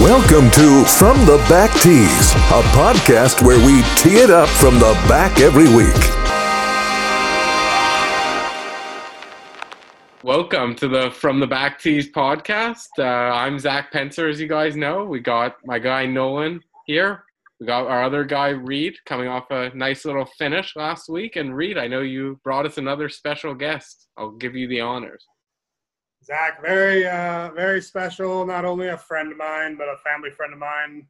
Welcome to From the Back Tees, a podcast where we tee it up from the back every week. Welcome to the From the Back Tees podcast. Uh, I'm Zach Pencer, as you guys know. We got my guy Nolan here. We got our other guy Reid coming off a nice little finish last week. And Reid, I know you brought us another special guest. I'll give you the honors. Zach, very, uh, very special. Not only a friend of mine, but a family friend of mine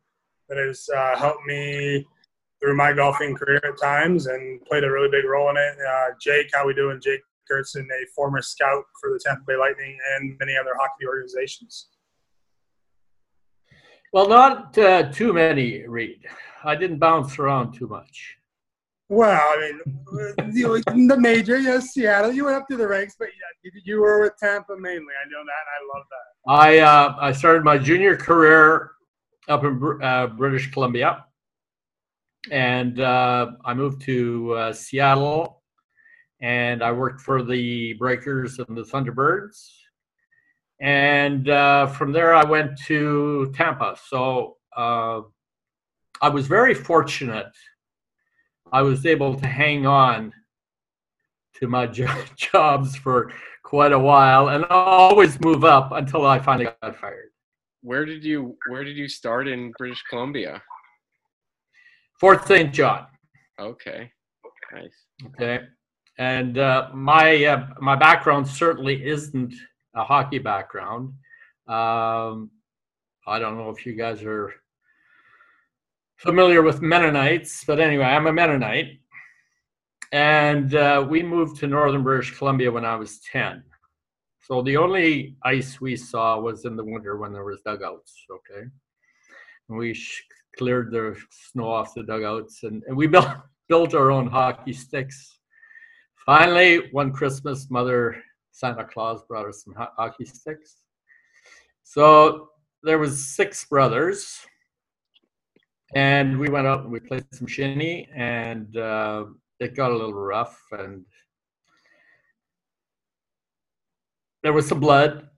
that has uh, helped me through my golfing career at times and played a really big role in it. Uh, Jake, how we doing? Jake Goertzen, a former scout for the Tampa Bay Lightning and many other hockey organizations. Well, not uh, too many, Reid. I didn't bounce around too much. Well, I mean, you, the major, yes, Seattle. You went up through the ranks, but yeah, you were with Tampa mainly. I know that. And I love that. I uh, I started my junior career up in uh, British Columbia, and uh, I moved to uh, Seattle, and I worked for the Breakers and the Thunderbirds, and uh, from there I went to Tampa. So uh, I was very fortunate I was able to hang on to my jo- jobs for quite a while and always move up until I finally got fired. Where did you Where did you start in British Columbia? Fort St. John. Okay, nice. Okay, and uh, my uh, my background certainly isn't a hockey background. Um, I don't know if you guys are familiar with Mennonites, but anyway, I'm a Mennonite. And uh, we moved to northern British Columbia when I was 10. So the only ice we saw was in the winter when there was dugouts, okay? And we sh- cleared the snow off the dugouts and, and we built, built our own hockey sticks. Finally, one Christmas, Mother Santa Claus brought us some ho- hockey sticks. So there was six brothers and we went out and we played some shinny and uh, it got a little rough and there was some blood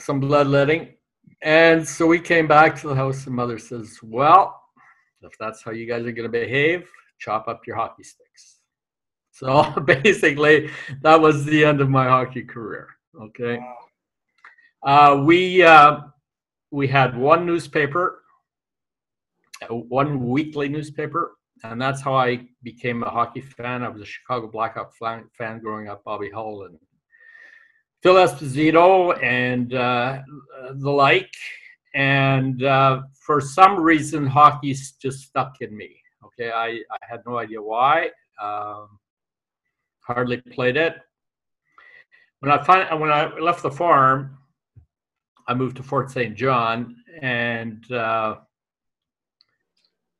some bloodletting. And so we came back to the house and mother says well if that's how you guys are going to behave chop up your hockey sticks. So basically that was the end of my hockey career okay? Uh, we uh, we had one newspaper one weekly newspaper, and that's how I became a hockey fan. I was a Chicago Blackhawk fan growing up, Bobby Hull and Phil Esposito and uh, the like. And uh, for some reason, hockey's just stuck in me. Okay, I, I had no idea why. Um, hardly played it. When I find, when I left the farm, I moved to Fort St. John, and uh,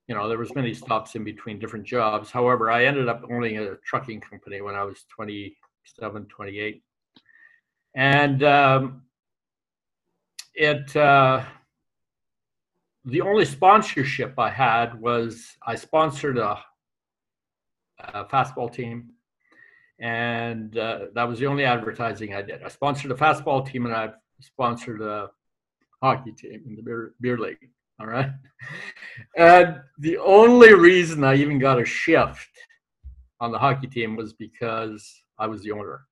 you know, there was many stops in between different jobs. However, I ended up owning a trucking company when I was 27, 28. And um, it, uh, the only sponsorship I had was I sponsored a, a fastball team. And uh, that was the only advertising I did. I sponsored a fastball team and I sponsored a hockey team in the beer, beer league. All right. And the only reason I even got a shift on the hockey team was because I was the owner.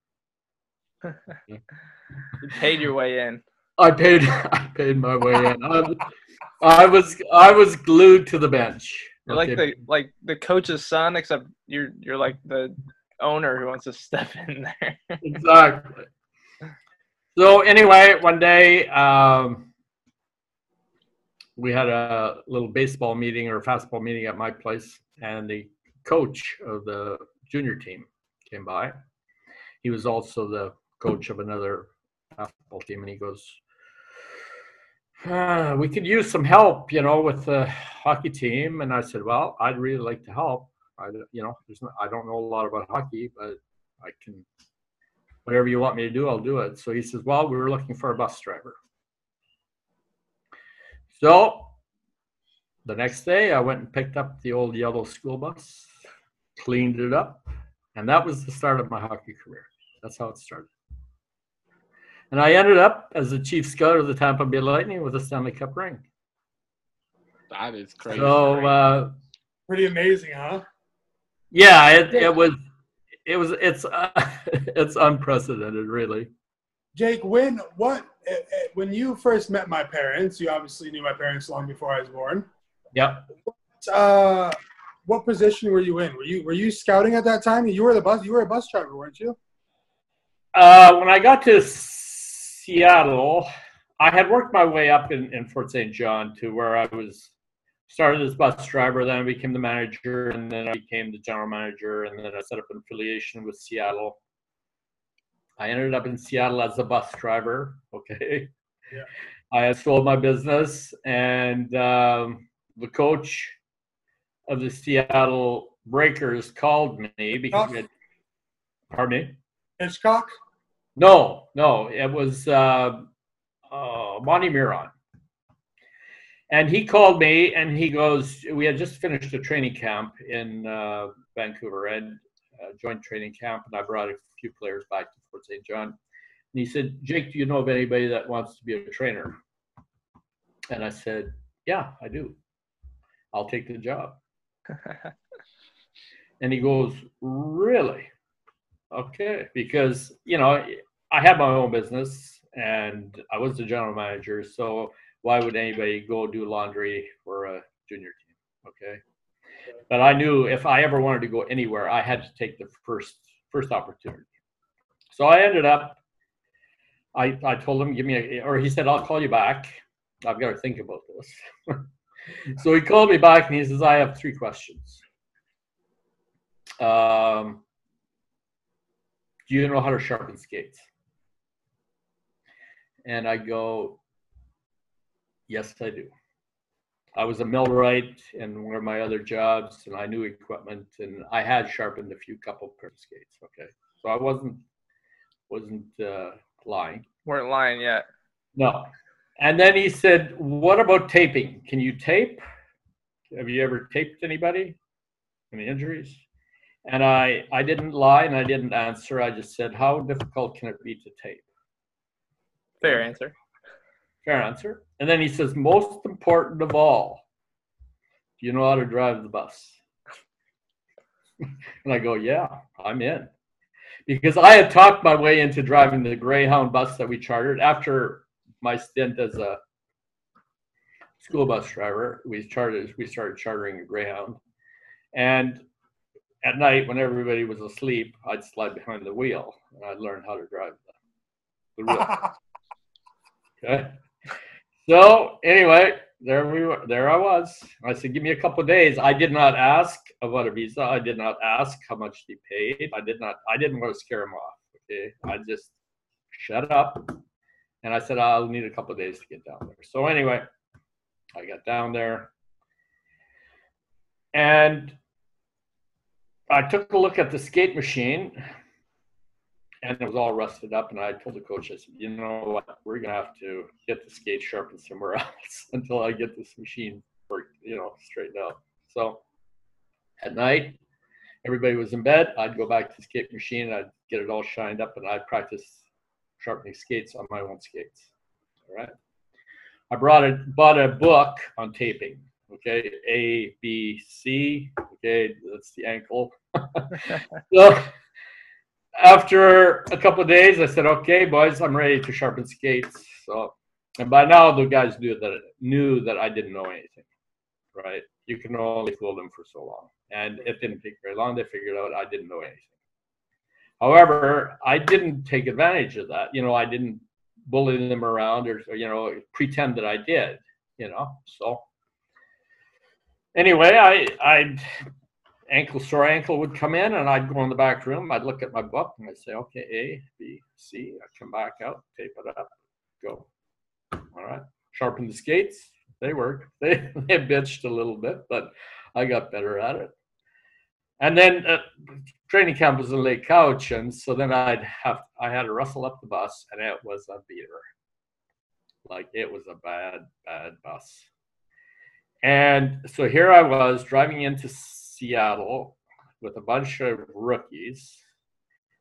you paid your way in. I paid. I paid my way in. I, I was. I was glued to the bench. You're okay. like the like the coach's son, except you're you're like the owner who wants to step in there. exactly. So anyway, one day. Um, we had a little baseball meeting or fastball meeting at my place, and the coach of the junior team came by. he was also the coach of another basketball team, and he goes, uh, "We could use some help, you know, with the hockey team." And I said, "Well, I'd really like to help. I, you know, no, I don't know a lot about hockey, but I can." Whatever you want me to do, I'll do it. So he says, Well, we were looking for a bus driver. So the next day, I went and picked up the old yellow school bus, cleaned it up, and that was the start of my hockey career. That's how it started. And I ended up as the chief scout of the Tampa Bay Lightning with a Stanley Cup ring. That is crazy. So, uh, Pretty amazing, huh? yeah, it, it was, it was, it's, uh, it's unprecedented, really. Jake, when what eh, eh, when you first met my parents, you obviously knew my parents long before I was born. Yep. Uh, what position were you in? Were you were you scouting at that time? You were the bus. You were a bus driver, weren't you? Uh, when I got to Seattle, I had worked my way up in, in Fort St. John to where I was started as bus driver, then I became the manager, and then I became the general manager, and then I set up an affiliation with Seattle. I ended up in Seattle as a bus driver. Okay. Yeah. I had sold my business, and um, the coach of the Seattle Breakers called me because had, pardon me. Hitchcock. No, no, it was uh, uh, Monty Miron. And he called me and he goes, We had just finished a training camp in uh, Vancouver and uh, joint training camp, and I brought a few players back to St. John. And he said, Jake, do you know of anybody that wants to be a trainer? And I said, Yeah, I do. I'll take the job. And he goes, Really? Okay. Because, you know, I had my own business and I was the general manager. So why would anybody go do laundry for a junior team? Okay. But I knew if I ever wanted to go anywhere, I had to take the first first opportunity. So I ended up, I, I told him, give me a, or he said, I'll call you back. I've got to think about this. so he called me back and he says, I have three questions. Um, do you know how to sharpen skates? And I go, yes, I do. I was a millwright in one of my other jobs, and I knew equipment, and I had sharpened a few couple pair of skates. Okay, so I wasn't wasn't uh, lying. Weren't lying yet. No. And then he said, "What about taping? Can you tape? Have you ever taped anybody? Any injuries?" And I I didn't lie and I didn't answer. I just said, "How difficult can it be to tape?" Fair answer. Fair answer. And then he says, most important of all, do you know how to drive the bus? and I go, yeah, I'm in. Because I had talked my way into driving the Greyhound bus that we chartered after my stint as a school bus driver. We chartered, we started chartering a Greyhound. And at night, when everybody was asleep, I'd slide behind the wheel and I'd learn how to drive the, the wheel. Okay. So anyway, there we were. There I was. I said, "Give me a couple days." I did not ask about a visa. I did not ask how much he paid. I did not. I didn't want to scare him off. Okay. I just shut up, and I said, "I'll need a couple days to get down there." So anyway, I got down there, and I took a look at the skate machine and it was all rusted up. And I told the coach, I said, you know what, we're gonna have to get the skate sharpened somewhere else until I get this machine work, you know, straightened out. So at night, everybody was in bed. I'd go back to the skate machine, I'd get it all shined up, and I'd practice sharpening skates on my own skates. All right. I brought a bought a book on taping. Okay, A, B, C. Okay, that's the ankle. so after a couple of days, I said, "Okay, boys, I'm ready to sharpen skates." So, and by now the guys knew that knew that I didn't know anything. Right? You can only fool them for so long, and it didn't take very long. They figured out I didn't know anything. However, I didn't take advantage of that. You know, I didn't bully them around or, or you know pretend that I did. You know, so anyway, I I ankle sore ankle would come in, and I'd go in the back room. I'd look at my book and I'd say, okay, A, B, C. I'd come back out, tape it up, go. All right, sharpen the skates. They work. They they bitched a little bit, but I got better at it. And then uh, training camp was in Lake Couch, and so then I'd have I had to rustle up the bus, and it was a beater. Like it was a bad, bad bus. And so here I was driving into Seattle with a bunch of rookies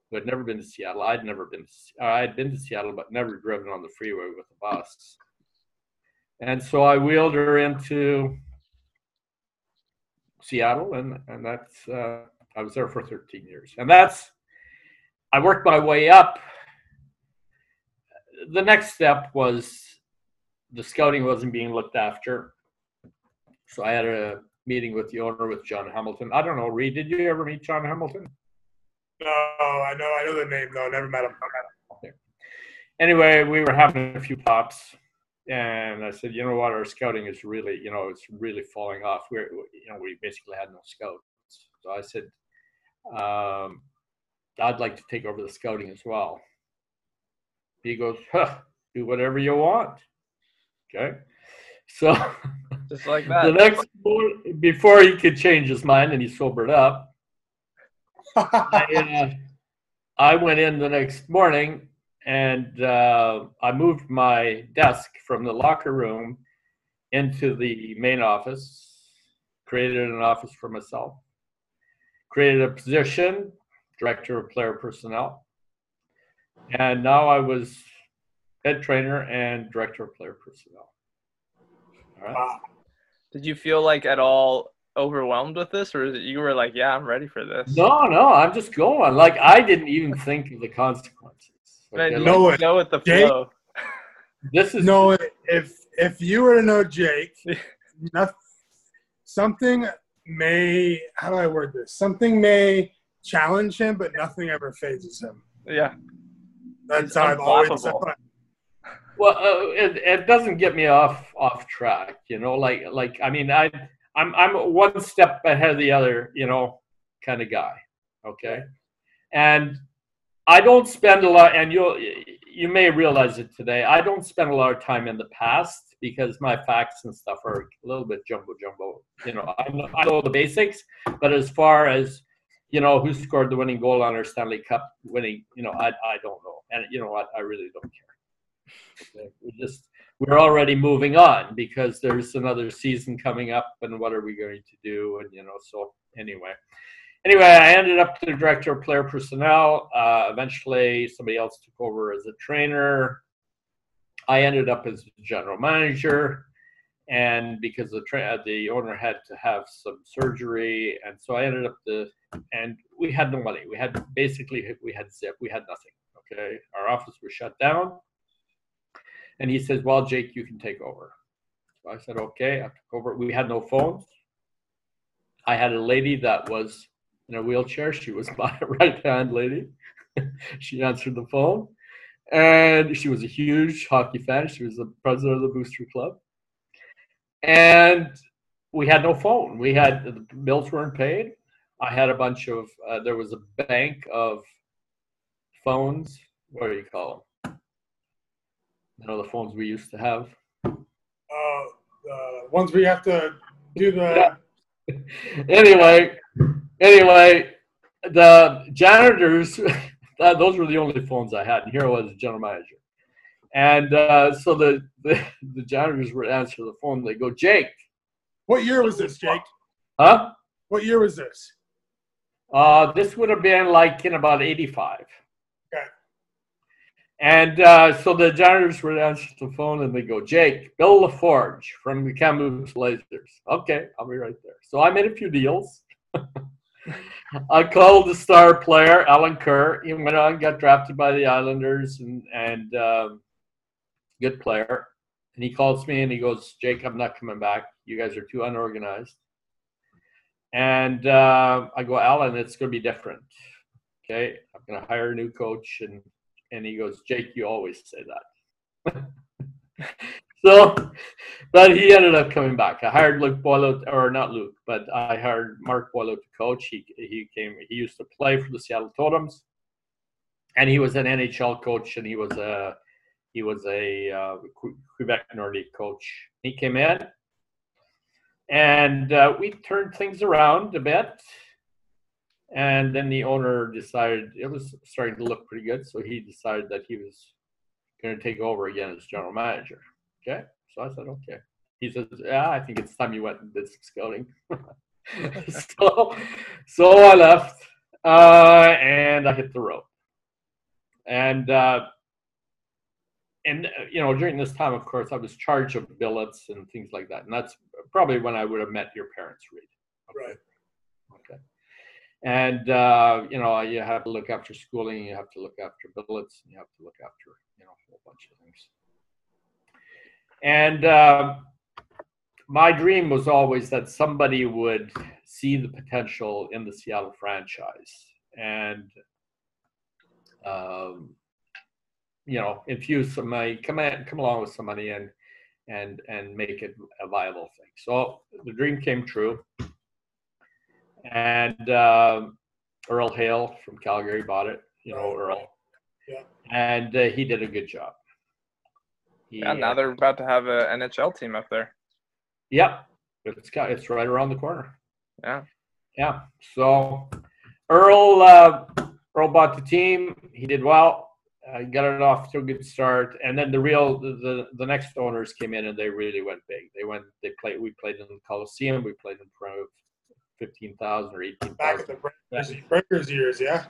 who had never been to Seattle. I'd never been. To, I'd been to Seattle, but never driven on the freeway with a bus. And so I wheeled her into Seattle, and and that's uh, I was there for 13 years, and that's I worked my way up. The next step was the scouting wasn't being looked after, so I had a meeting with the owner with John Hamilton. I don't know, Reid, did you ever meet John Hamilton? No, I know, I know the name though. Never met him. Anyway, we were having a few pops, and I said, you know what, our scouting is really, you know, it's really falling off. We're, you know, we basically had no scouts. So I said, um, I'd like to take over the scouting as well. He goes, huh, do whatever you want. Okay. So Just like that. the next morning, before he could change his mind and he sobered up, I, uh, I went in the next morning and uh, I moved my desk from the locker room into the main office, created an office for myself, created a position, director of player personnel, and now I was head trainer and director of player personnel. All right. Wow. Did you feel like at all overwhelmed with this, or is it you were like, yeah, I'm ready for this? No, no, I'm just going. Like I didn't even think of the consequences. Man, Okay, you like, know it. go with the Jake? flow. this is no, if if you were to know Jake, noth- something may how do I word this? Something may challenge him, but nothing ever phases him. Yeah. That's He's how I've always. unflappable. Well. Uh, it, it doesn't get me off off track. You know, like like I mean, I I'm I'm one step ahead of the other. You know, kind of guy. Okay, and I don't spend a lot. And you'll you may realize it today. I don't spend a lot of time in the past because my facts and stuff are a little bit jumbo jumbo. You know, I know, I know the basics, but as far as you know, who scored the winning goal on our Stanley Cup winning, you know, I I don't know, and you know what, I really don't care. Okay? We just we're already moving on because there's another season coming up, and what are we going to do? And you know, so anyway. Anyway, I ended up the director of player personnel. Uh, eventually, somebody else took over as a trainer. I ended up as general manager, and because the tra- the owner had to have some surgery, and so I ended up the and we had no money. We had basically we had zip. We had nothing. Okay, our office was shut down, and he says, "Well, Jake, you can take over." So I said, "Okay." I took over. We had no phones. I had a lady that was in a wheelchair. She was my right hand lady. she answered the phone. And she was a huge hockey fan. She was the president of the Booster Club. And we had no phone. We had the bills weren't paid. I had a bunch of, uh, there was a bank of phones. What do you call them? You know, the phones we used to have. Uh, the ones where you have to do the. Anyway, anyway, the janitors, that, those were the only phones I had. And here I was, general manager. And uh, so the, the, the janitors would answer the phone. They go, Jake, What year was this, Jake? huh? What year was this? Uh, this would have been like in about 85. And uh, so the janitors would answer the phone and they go, Jake, Bill LaForge from the Kamloops Blazers. Okay, I'll be right there. So I made a few deals. I called the star player, Alan Kerr. He went on, got drafted by the Islanders, and, and um, good player. And he calls me and he goes, Jake, I'm not coming back. You guys are too unorganized. And uh, I go, Alan, it's going to be different. Okay, I'm going to hire a new coach. And and he goes, Jake, you always say that. so, but he ended up coming back. I hired Luke Boileau, or not Luke, but I hired Marc Boileau to coach. He he came. He used to play for the Seattle Totems, and he was an NHL coach, and he was a he was a uh, Quebec Nordique coach. He came in, and uh, we turned things around a bit. And then the owner decided it was starting to look pretty good, so he decided that he was going to take over again as general manager. Okay. So I said, okay. He says, yeah, I think it's time you went and did some scouting. so, so I left uh, and I hit the road. And, uh, and you know, during this time, of course, I was charged of billets and things like that. And that's probably when I would have met your parents, Reid. Right. And, uh, you know, you have to look after schooling, you have to look after billets, and you have to look after, you know, a whole bunch of things. And uh, my dream was always that somebody would see the potential in the Seattle franchise and, um, you know, infuse some money, come in, come along with some money and and and make it a viable thing. So the dream came true. And uh, Earl Hale from Calgary bought it. You know Earl. Yeah. And uh, he did a good job. He, Yeah, now they're about to have an NHL team up there. Yep. It's got it's right around the corner. Yeah. Yeah. So Earl uh, Earl bought the team. He did well. Uh, got it off to a good start, and then the real the, the the next owners came in and they really went big. They went they played we played in the Coliseum. We played in front of fifteen thousand or eighteen Back at the Breakers, Breakers years, yeah.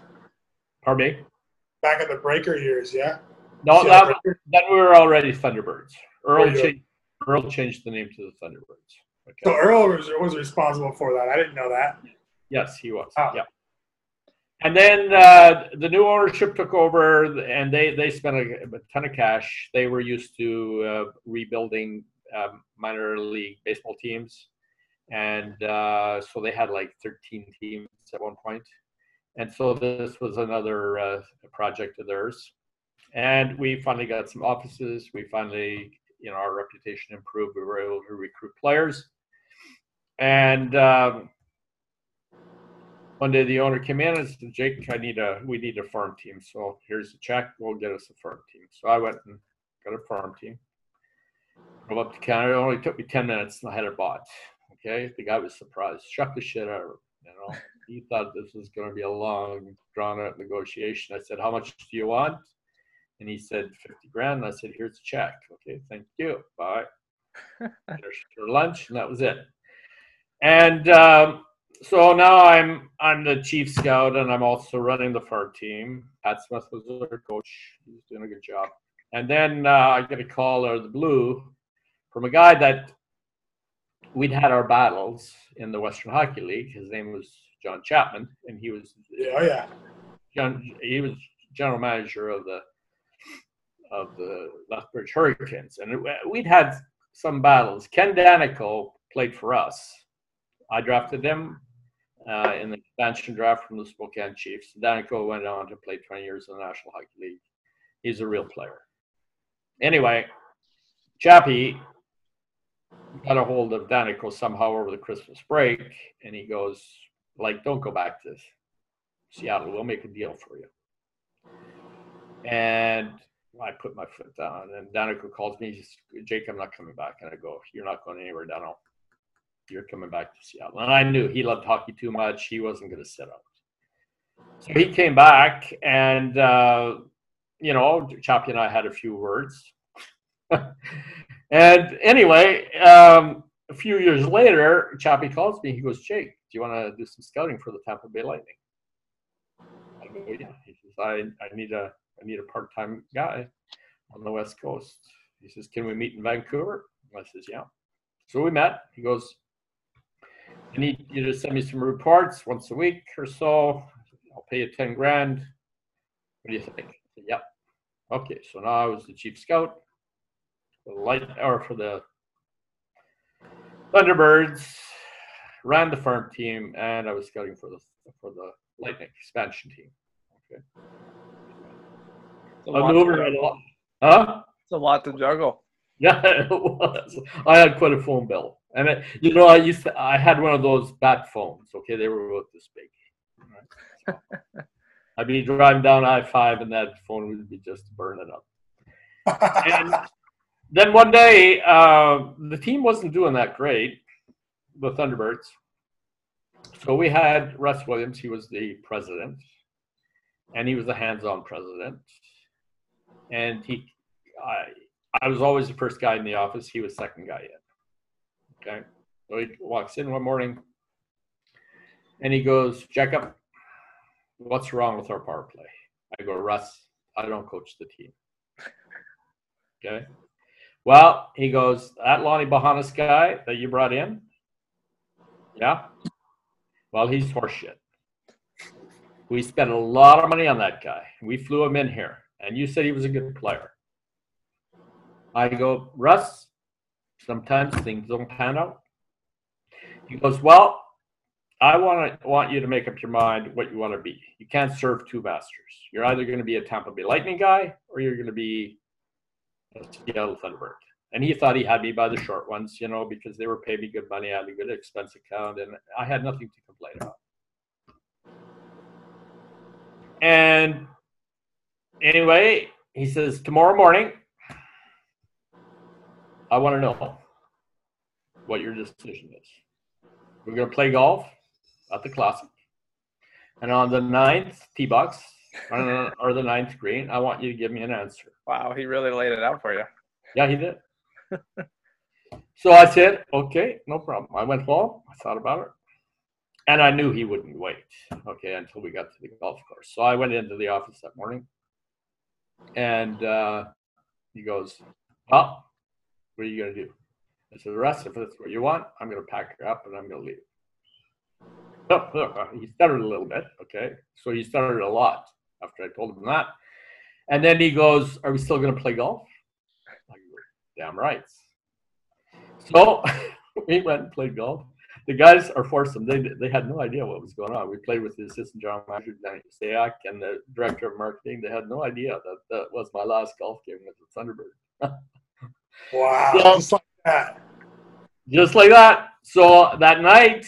Pardon me. Back at the Breaker years, yeah. No, that, then we were already Thunderbirds. Earl changed Earl changed the name to the Thunderbirds. Okay. So Earl was, was responsible for that. I didn't know that. Yes, he was. Ah. Yeah. And then uh, the new ownership took over, and they they spent a, a ton of cash. They were used to uh, rebuilding um, minor league baseball teams, and uh, so they had like 13 teams at one. And so this was another uh, project of theirs. And we finally got some offices. We finally, you know, our reputation improved. We were able to recruit players. And um, one day the owner came in and said, Jake, I need a we need a farm team. So here's a check, we'll get us a farm team. So I went and got a farm team. Drove up to Canada. It only took me 10 minutes and I had it bought. Okay. The guy was surprised. Shut the shit out of him. You know, he thought this was gonna be a long, drawn out negotiation. I said, How much do you want? And he said 50 grand. And I said, Here's a check. Okay, thank you. Bye. Finished for lunch, and that was it. And um, so now I'm I'm the chief scout, and I'm also running the farm team. Pat Smith was our coach; he's doing a good job. And then uh, I get a call out of the blue from a guy that we'd had our battles in the Western Hockey League. His name was John Chapman, and he was oh yeah. John, he was general manager of the of the Lethbridge Hurricanes, and it- we'd had some battles. Ken Daneyko played for us. I drafted him uh, in the expansion draft from the Spokane Chiefs. Daneyko went on to play 20 years in the National Hockey League. He's a real player. Anyway, Chappie got a hold of Daneyko somehow over the Christmas break, and he goes, like, don't go back to Seattle. We'll make a deal for you. And I put my foot down, and Daneyko calls me, says, Jake, I'm not coming back. And I go, You're not going anywhere, Dano. You're coming back to Seattle. And I knew he loved hockey too much. He wasn't going to sit out. So he came back, and, uh, you know, Chappie and I had a few words. and anyway, um, a few years later, Chappie calls me. He goes, Jake, do you want to do some scouting for the Tampa Bay Lightning? I go, yeah. He says, I, I need a I need a part-time guy on the West Coast. He says, Can we meet in Vancouver? I says, Yeah. So we met. He goes, I need you to send me some reports once a week or so. I'll pay you 10 grand. What do you think? Yep. Okay, so now I was the chief scout the light or for the Thunderbirds, ran the farm team, and I was scouting for the for the Lightning expansion team. Okay. It's a, lot I'm to, moving right along. Huh? it's a lot to juggle. Yeah, it was. I had quite a phone bill, and it, you know, I used to. I had one of those bat phones. Okay, they were about this big. Right? So, I'd be driving down I five, and that phone would be just burning up. And then one day, uh, the team wasn't doing that great, the Thunderbirds. So we had Russ Williams. He was the president, and he was the hands-on president. And he, I, I was always the first guy in the office. He was second guy in. Okay. So he walks in one morning and he goes, Jacob, what's wrong with our power play? I go, Russ, I don't coach the team. Okay. Well, he goes, that Lonnie Bahanas guy that you brought in, yeah. Well, he's horseshit. We spent a lot of money on that guy. We flew him in here, and you said he was a good player. I go, Russ, sometimes things don't pan out. He goes, Well, I want to want you to make up your mind what you want to be. You can't serve two masters. You're either going to be a Tampa Bay Lightning guy or you're going to be Seattle Thunderbird. And he thought he had me by the short ones, you know, because they were paying me good money. I had a good expense account, and I had nothing to complain about. And anyway, he says, Tomorrow morning, I want to know what your decision is. We're going to play golf at the Classic. And on the ninth tee box, or or the ninth green, I want you to give me an answer. Wow, he really laid it out for you. Yeah, he did. so I said, okay, no problem. I went home, I thought about it, and I knew he wouldn't wait, okay, until we got to the golf course. So I went into the office that morning, and uh, he goes, well, what are you going to do? I said, the rest, if that's what you want, I'm going to pack her up and I'm going to leave. he stuttered a little bit, okay? So he stuttered a lot after I told him that. And then he goes, Are we still going to play golf? I go, Damn right. So we went and played golf. The guys are foursome. They, they had no idea what was going on. We played with the assistant general manager, Danny Sayak, and the director of marketing. They had no idea that that was my last golf game with the Thunderbird. wow, So- just like that. just like that. So that night,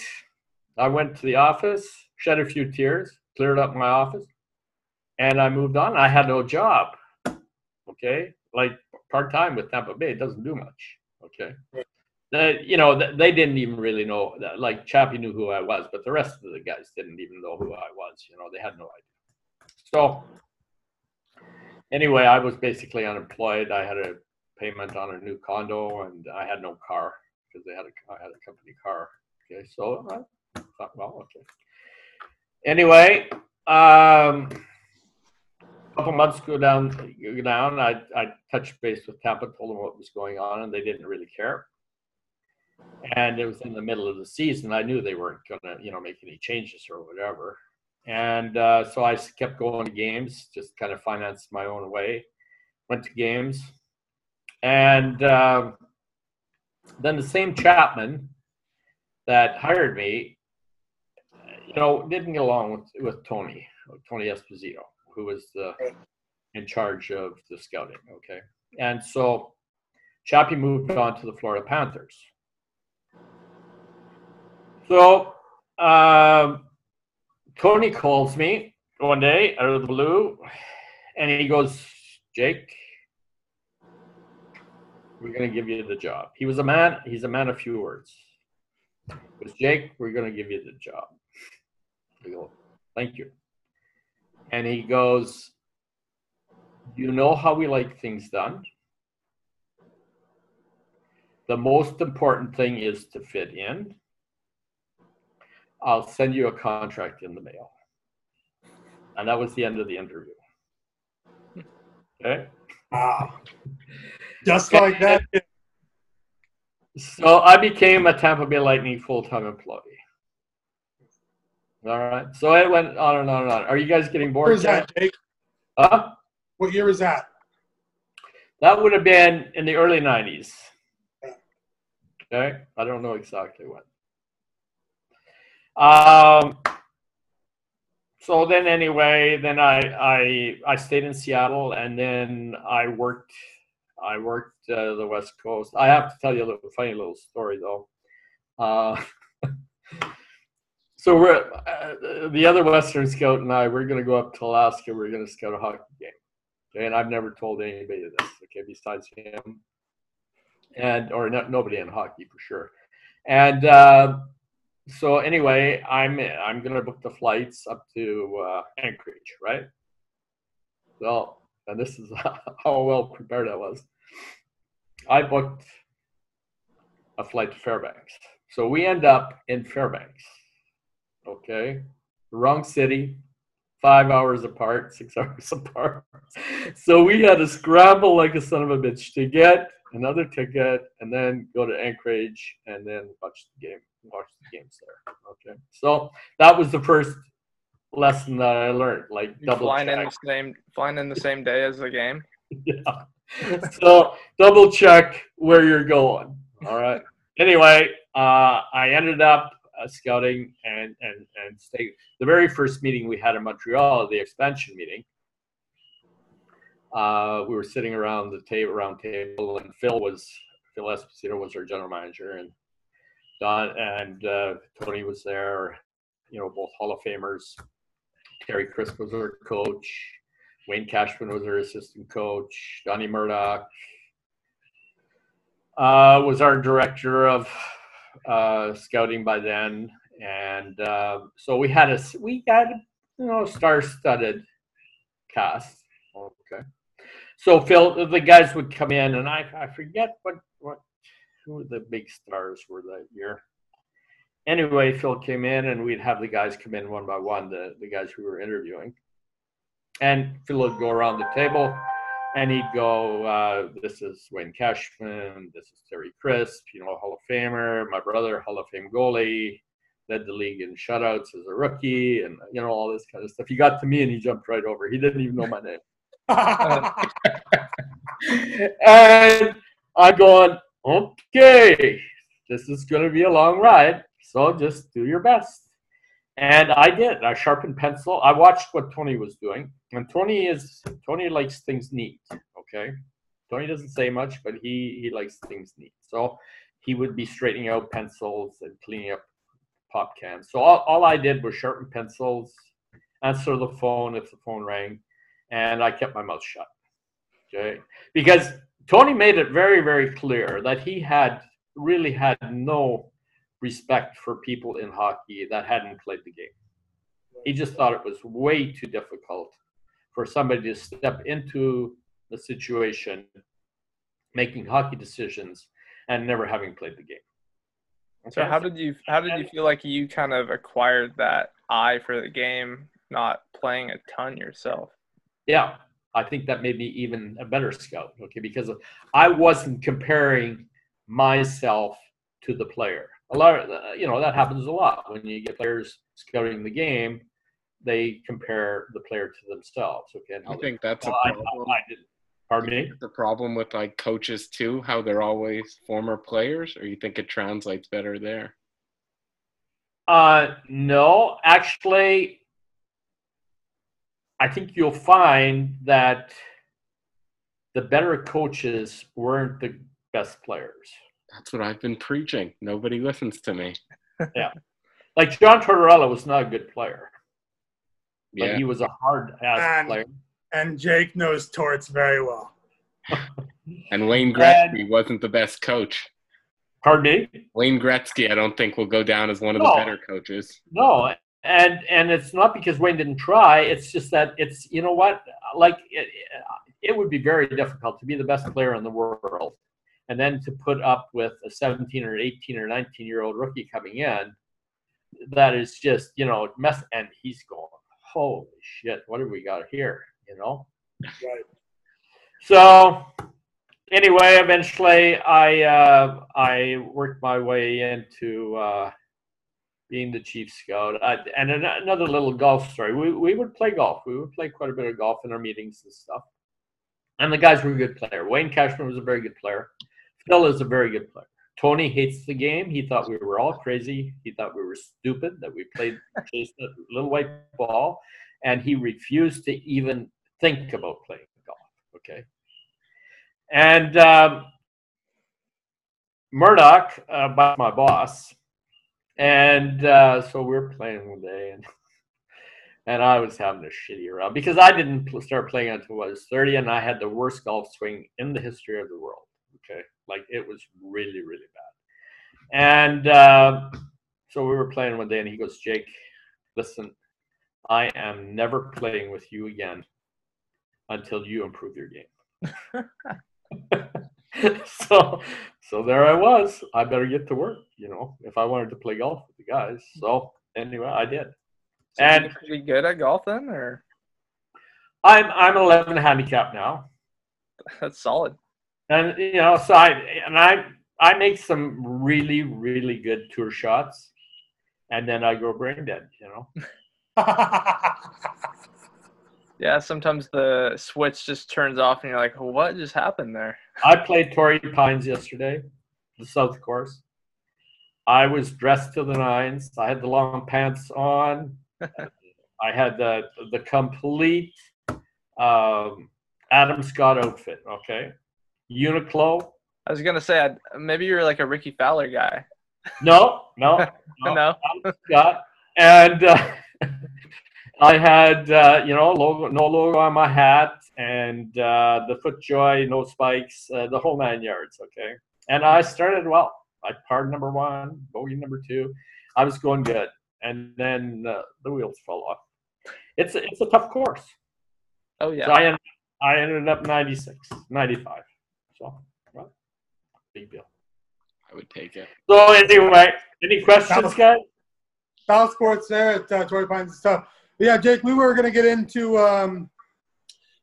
I went to the office, shed a few tears, cleared up my office, and I moved on. I had no job. Okay, like part time with Tampa Bay, it doesn't do much. Okay, you know, th- they didn't even really know. That, like Chappie knew who I was, but the rest of the guys didn't even know who I was. You know, they had no idea. So anyway, I was basically unemployed. I had a payment on a new condo, and I had no car because they had a I had a company car. Okay, so I thought, well, okay. Anyway, um, couple months go down, go down. I I touched base with Tampa, told them what was going on, and they didn't really care. And it was in the middle of the season. I knew they weren't gonna, you know, make any changes or whatever. And uh, so I kept going to games, just kind of financed my own way. Went to games, and um, then the same Chapman that hired me, you know, didn't get along with, with Tony, Tony Esposito, who was the in charge of the scouting. Okay, and so Chappie moved on to the Florida Panthers. So um, Tony calls me one day out of the blue, and he goes, "Jake, we're going to give you the job." He was a man. He's a man of few words. He goes, Jake, we're going to give you the job. I go, thank you. And he goes, you know how we like things done. The most important thing is to fit in. I'll send you a contract in the mail. And that was the end of the interview. Okay. Wow. Just like that. So I became a Tampa Bay Lightning full-time employee. All right. So it went on and on and on. Are you guys getting bored? was that, Jake? Huh? What year was that? That would have been in the early 90s. Okay. I don't know exactly when. Um, so then anyway, then I, I, I stayed in Seattle and then I worked I worked uh, the West Coast. I have to tell you a little funny little story though. Uh, so we're uh, the other Western Scout and I. We're going to go up to Alaska. We're going to scout a hockey game. Okay, and I've never told anybody this. Okay, besides him, and or nobody in hockey for sure. And uh, so anyway, I'm I'm going to book the flights up to uh, Anchorage, right? Well, and this is how well prepared I was. I booked a flight to Fairbanks. So we end up in Fairbanks. Okay. Wrong city, five hours apart, six hours apart. So we had to scramble like a son of a bitch to get another ticket and then go to Anchorage and then watch the game, watch the games there. Okay. So that was the first lesson that I learned. Like You double flying in the same flying in the same day as the game. yeah. So double check where you're going. All right. Anyway, uh, I ended up uh, scouting and and and stay. The very first meeting we had in Montreal, the expansion meeting. Uh, we were sitting around the table, round table, and Phil was Phil Esposito was our general manager, and Don and uh, Tony was there. You know, both Hall of Famers. Terry Crisp was our coach. Wayne Cashman was our assistant coach. Donnie Murdoch uh, was our director of uh, scouting by then, and uh, so we had a we had you know star-studded cast. Okay, so Phil, the guys would come in, and I I forget what what who the big stars were that year. Anyway, Phil came in, and we'd have the guys come in one by one, the the guys we were interviewing. And Phil would go around the table and he'd go, uh, This is Wayne Cashman, this is Terry Crisp, you know, Hall of Famer, my brother, Hall of Fame goalie, led the league in shutouts as a rookie, and, you know, all this kind of stuff. He got to me and he jumped right over. He didn't even know my name. and I'm going, Okay, this is going to be a long ride, so just do your best. And I did. I sharpened pencil. I watched what Tony was doing. And Tony is Tony likes things neat. Okay. Tony doesn't say much, but he he likes things neat. So he would be straightening out pencils and cleaning up pop cans. So all, all I did was sharpen pencils, answer the phone if the phone rang, and I kept my mouth shut. Okay. Because Tony made it very, very clear that he had really had no respect for people in hockey that hadn't played the game. He just thought it was way too difficult for somebody to step into the situation, making hockey decisions, and never having played the game. So how did you how did you feel like you kind of acquired that eye for the game, not playing a ton yourself? Yeah, I think that made me even a better scout. Okay, because I wasn't comparing myself to the player. A lot of uh, you know that happens a lot when you get players scouting the game. They compare the player to themselves. Okay, I think that's a Well, I, problem. I, I did. Pardon me. The problem with like coaches too, how they're always former players, or you think it translates better there? Uh, no, actually, I think you'll find that the better coaches weren't the best players. That's what I've been preaching. Nobody listens to me. Yeah. Like John Tortorella was not a good player, but Yeah, he was a hard ass And- player. and Jake knows torts very well. and Wayne Gretzky wasn't the best coach. Pardon me? Wayne Gretzky, I don't think will go down as one of No. the better coaches. No, and and it's not because Wayne didn't try. It's just that it's you know what, like it, it would be very difficult to be the best player in the world, and then to put up with a 17 or 18 or 19 year old rookie coming in. That is just you know mess, and he's going, holy shit, what have we got here? You know. Right. So anyway, eventually I uh, I worked my way into uh, being the chief scout. I, and an- another little golf story. We we would play golf. We would play quite a bit of golf in our meetings and stuff. And the guys were a good player. Wayne Cashman was a very good player. Phil is a very good player. Tony hates the game. He thought we were all crazy. He thought we were stupid that we played chased a little white ball, and he refused to even think about playing golf. Okay. And um, Murdoch, uh, my boss, and uh, so we are playing one day, and and I was having a shitty round because I didn't pl- start playing until I was 30, and I had the worst golf swing in the history of the world. Okay, like it was really, really bad. And uh, so we were playing one day, and he goes, "Jake, listen, I am never playing with you again until you improve your game." so so there I was. I better get to work, you know, if I wanted to play golf with the guys. So anyway, I did. So And- pretty good at golf then, or I'm I'm 11 handicap now, that's solid. And you know, so I and I I make some really really good tour shots, and then I go brain dead. You know, Yeah, sometimes the switch just turns off, and you're like, "What just happened there?" I played Torrey Pines yesterday, the South Course. I was dressed to the nines. I had the long pants on. I had the the complete um, Adam Scott outfit. Okay, Uniqlo. I was gonna say I'd, maybe you're like a Rickie Fowler guy. No, no, no. No. Scott. And uh, I had uh, you know logo, no logo on my hat, and uh, the FootJoy, no spikes, uh, the whole nine yards. Okay, and I started well. I parred number one, bogey number two. I was going good, and then uh, the wheels fell off. It's a, it's a tough course. Oh yeah. So I ended, I ended up 96, 95. So, well, big deal. I would take it. So anyway, any questions, guys? South Sports there at uh, Torrey Pines and stuff. But yeah, Jake, we were going to get into um,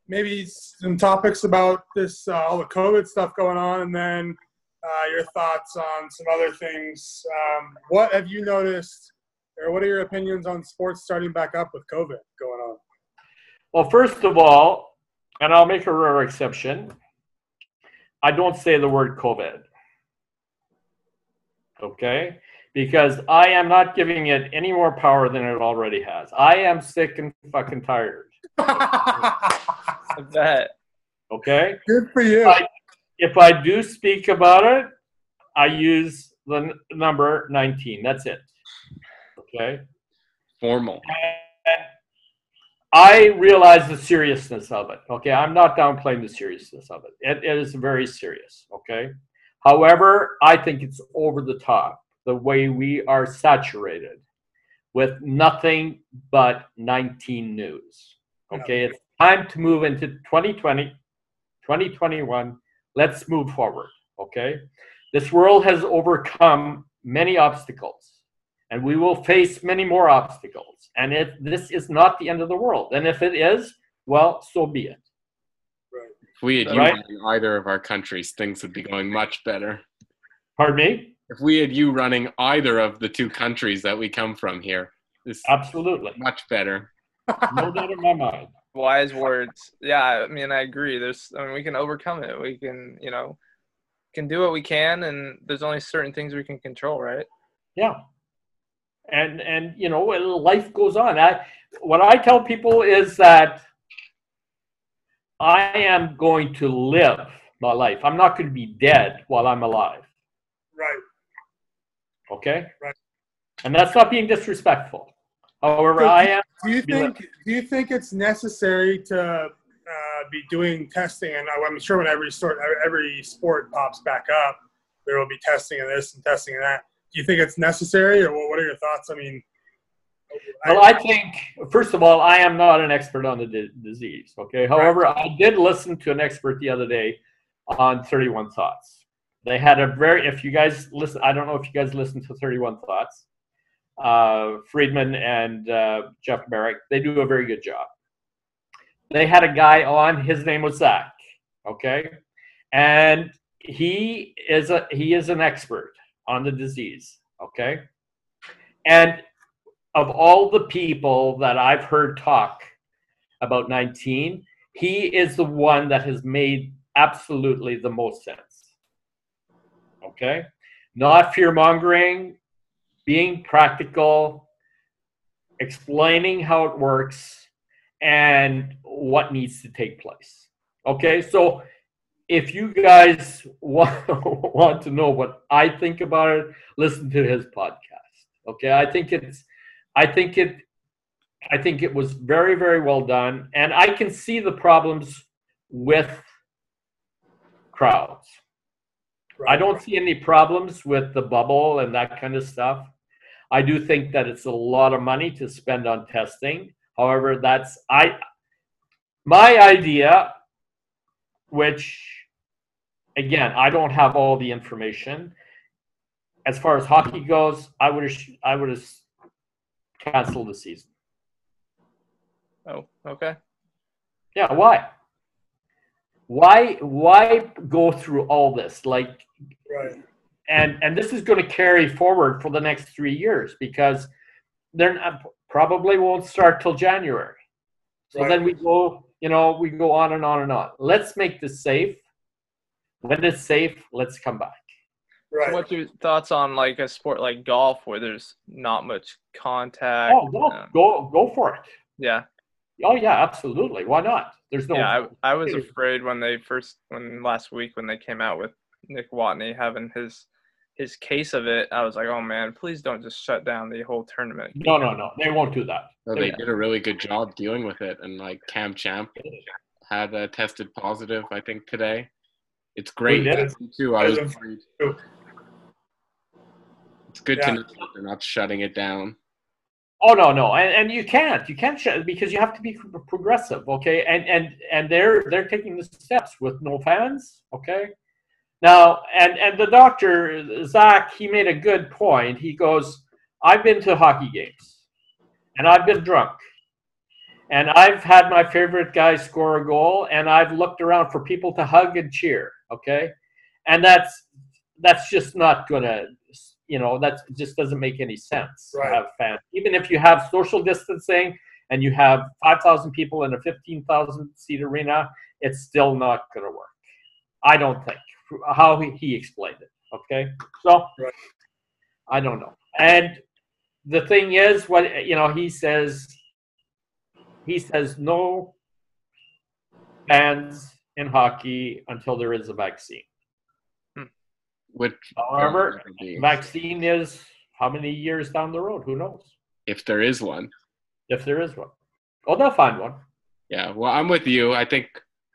maybe some topics about this, uh, all the COVID stuff going on, and then uh, your thoughts on some other things. Um, what have you noticed, or what are your opinions on sports starting back up with COVID going on? Well, first of all, and I'll make a rare exception. I don't say the word COVID. Okay? Because I am not giving it any more power than it already has. I am sick and fucking tired. I bet. Okay? Good for you. Right. If I do speak about it, I use the n- number 19. That's it. Okay? Formal. And I realize the seriousness of it. Okay, I'm not downplaying the seriousness of it. It, it is very serious. Okay, however, I think it's over the top the way we are saturated with nothing but 19 news. Okay, it's time to move into 2020, 2021. Let's move forward. Okay, this world has overcome many obstacles and we will face many more obstacles. And if this is not the end of the world, and if it is, well, so be it. If we had you Right. running either of our countries, things would be going much better. Pardon me? If we had you running either of the two countries that we come from here, this Absolutely. much better. No doubt in my mind. Wise words. Yeah, I mean, I agree. There's, I mean, we can overcome it. We can, you know, can do what we can, and there's only certain things we can control, right? Yeah. And and you know, life goes on. I what I tell people is that I am going to live my life. I'm not going to be dead while I'm alive. right. Okay? Right. And that's not being disrespectful. However, So I am Do you think do you think it's necessary to uh, be doing testing? And I'm sure when every sort every sport pops back up, there will be testing of this and testing of that. Do you think it's necessary, or what are your thoughts? I mean, Well, I think, first of all, I am not an expert on the di- disease. Okay. However, I did listen to an expert the other day on 31 Thoughts. They had a very, if you guys listen, I don't know if you guys listen to 31 Thoughts, uh, Friedman and uh, Jeff Marek, they do a very good job. They had a guy on, his name was Zach. Okay. And he is a he is an expert on the disease. Okay. And of all the people that I've heard talk about 19, he is the one that has made absolutely the most sense. Okay? Not fear mongering, being practical, explaining how it works, and what needs to take place. Okay? So if you guys want, want to know what I think about it, listen to his podcast. Okay, I think it's, I think it, I think it was very, very well done, and I can see the problems with crowds. I don't see any problems with the bubble and that kind of stuff. I do think that it's a lot of money to spend on testing. However, that's I my idea, which again, I don't have all the information. As far as hockey goes, I would have I would have canceled the season. Oh, okay. Yeah, why? Why why go through all this? Like Right. and and this is going to carry forward for the next three years because they're not, probably won't start till January. So Right. then we go, you know, we go on and on and on. Let's make this safe. When it's safe, let's come back. Right. What's your thoughts on like a sport like golf where there's not much contact? Oh, go um, go go for it. yeah, Oh yeah, absolutely. Why not? There's no. yeah. I, I was afraid when they first when last week when they came out with Nick Watney having his his case of it. I was like, oh man, please don't just shut down the whole tournament. no, no, no. They won't do that. So they Yeah. did a really good job dealing with it, and like Cam Champ had uh, tested positive, I think today. It's great too. I was worried. It's good Yeah. to know that they're not shutting it down. Oh no, no, and, and you can't, you can't shut because you have to be progressive, okay? And and and they're they're taking the steps with no fans, okay? Now, and and the doctor Zach, he made a good point. He goes, "I've been to hockey games, and I've been drunk, and I've had my favorite guy score a goal, and I've looked around for people to hug and cheer, okay? And that's that's just not gonna you know that just doesn't make any sense Right. to have fans even if you have social distancing and you have 5000 people in a 15000 seat arena it's still not to work i don't think how he, he explained it okay so Right. i don't know and the thing is what you know he says he says no fans in hockey until there is a vaccine Which however vaccine is how many years down the road? Who knows? if there is one. If there is one. Oh, they'll find one. Yeah, well, I'm with you. I think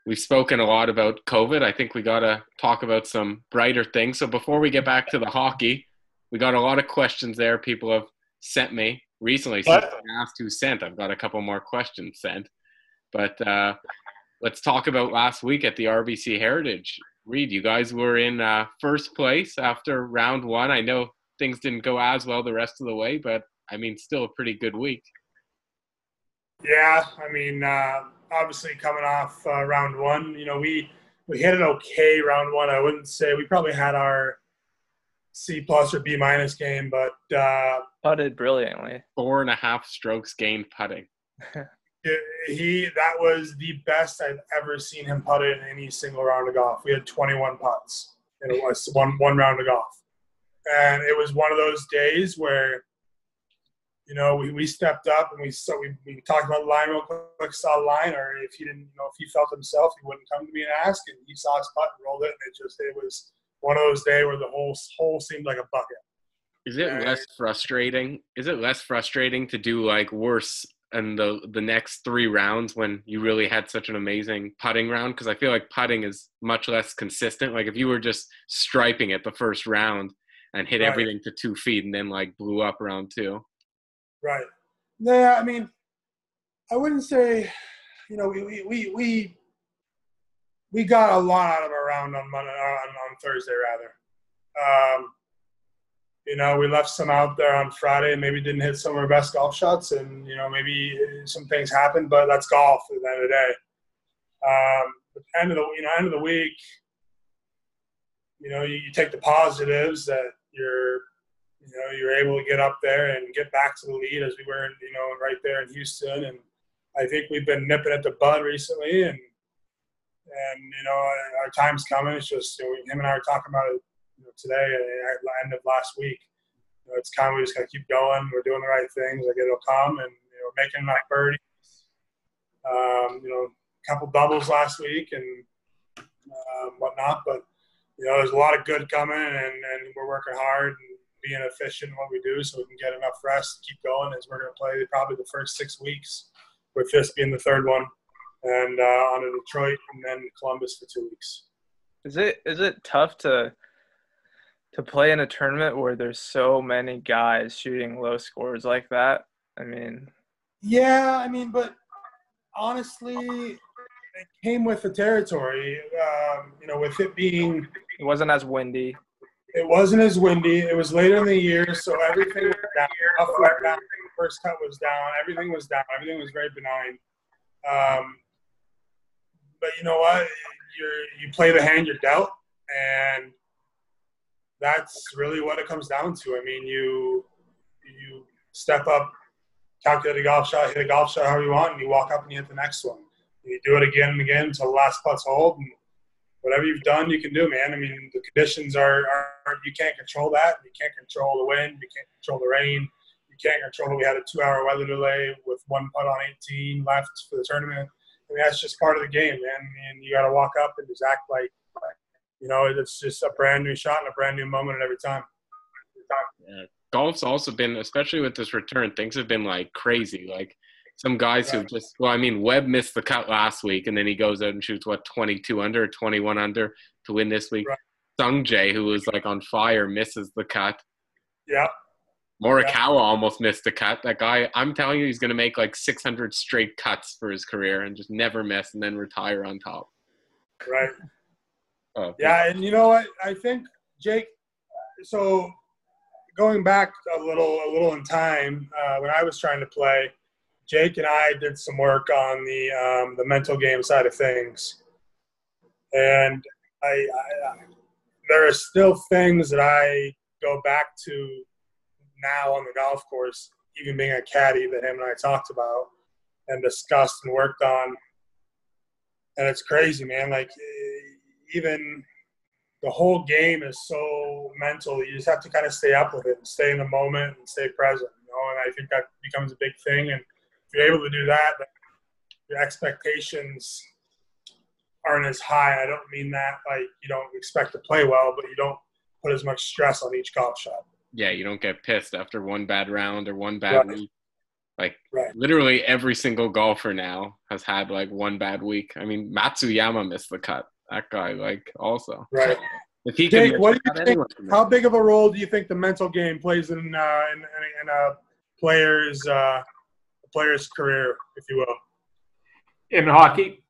we've spoken a lot about COVID. I think we got to talk about some brighter things. So before we get back to the hockey, we got a lot of questions there. People have sent me recently. Since I asked who sent, I've got a couple more questions sent. But uh, let's talk about last week at the RBC Heritage. Reid, you guys were in uh, first place after round one. I know things didn't go as well the rest of the way, but I mean, still a pretty good week. Yeah, I mean, uh, obviously coming off uh, round one, you know, we we hit an okay round one. I wouldn't say we probably had our C plus or B minus game, but uh, Putted brilliantly. Four and a half strokes gained putting. he that was the best I've ever seen him putt in any single round of golf. We had 21 putts in it was one one round of golf, and it was one of those days where. You know, we, we stepped up and we saw we, we talked about the line real quick, saw the line, or if he didn't, you know, if he felt himself, he wouldn't come to me and ask, and he saw his putt and rolled it, and it just it was one of those days where the whole hole seemed like a bucket. Is it Yeah. less frustrating? Is it less frustrating to do like worse in the the next three rounds when you really had such an amazing putting round? Because I feel like putting is much less consistent. Like if you were just striping it the first round and hit Right. everything to two feet and then like blew up round two. Right. Yeah, I mean, I wouldn't say, you know, we we we we, we got a lot out of our round on Monday, on, on Thursday rather. Um, you know, we left some out there on Friday and maybe didn't hit some of our best golf shots, and you know maybe some things happened, but that's golf at the end of the day. Um, end of the you know end of the week, you know, you, you take the positives that you're you know, you're able to get up there and get back to the lead as we were, in, you know, right there in Houston. And I think we've been nipping at the bud recently, and and you know, our time's coming. It's just you know, him and I were talking about it you know, today at the end of last week. You know, it's kind of we just gotta keep going. We're doing the right things. Like it'll come, and you know, making like birdies. Um, you know, a couple doubles last week, and um, whatnot. But you know, there's a lot of good coming, and, and we're working hard and being efficient in what we do, so we can get enough rest, to keep going. As we're going to play probably the first six weeks, with this being the third one, and uh, on to Detroit, and then Columbus for two weeks. Is it is it tough to to play in a tournament where there's so many guys shooting low scores like that? I mean, yeah, I mean, but honestly, it came with the territory. Um, you know, with it being, it wasn't as windy. It wasn't as windy. It was later in the year, so everything was down. down. First cut was down. Everything was down. Everything was very benign. Um, but you know what? You you play the hand you're dealt, and that's really what it comes down to. I mean, you you step up, calculate a golf shot, hit a golf shot however you want, and you walk up and you hit the next one. And you do it again and again until the last putts hold. And whatever you've done, you can do, man. I mean, the conditions are, are you can't control that. You can't control the wind. You can't control the rain. You can't control. We had a two-hour weather delay with one putt on 18 left for the tournament. I mean, that's just part of the game, man. And you got to walk up and just act like you know, it's just a brand new shot and a brand new moment at every time. Every time. Yeah. Golf's also been, especially with this return, things have been like crazy. Like some guys right. who just, well, I mean, Webb missed the cut last week, and then he goes out and shoots what 22 under, 21 under to win this week. Right. Sung Jae, who was like on fire, misses the cut. Yeah. Morikawa yeah. almost missed a cut. That guy, I'm telling you, he's going to make like 600 straight cuts for his career and just never miss and then retire on top. Right. Oh, yeah, and you know what? I think Jake. So going back a little, a little in time, uh, when I was trying to play, Jake and I did some work on the um, the mental game side of things, and I, I, I there are still things that I go back to now on the golf course, even being a caddy that him and I talked about and discussed and worked on. And it's crazy, man. Like even the whole game is so mental. You just have to kind of stay up with it and stay in the moment and stay present. You know, and I think that becomes a big thing. And if you're able to do that, your expectations aren't as high. I don't mean that like you don't expect to play well, but you don't put as much stress on each golf shot. Yeah, you don't get pissed after one bad round or one bad right. week. Like right. literally every single golfer now has had like one bad week. I mean, Matsuyama missed the cut that guy like also. Right. If he Jake, what do you think? How big of a role do you think the mental game plays in uh, in, in, a player's uh, player's career, if you will? In hockey.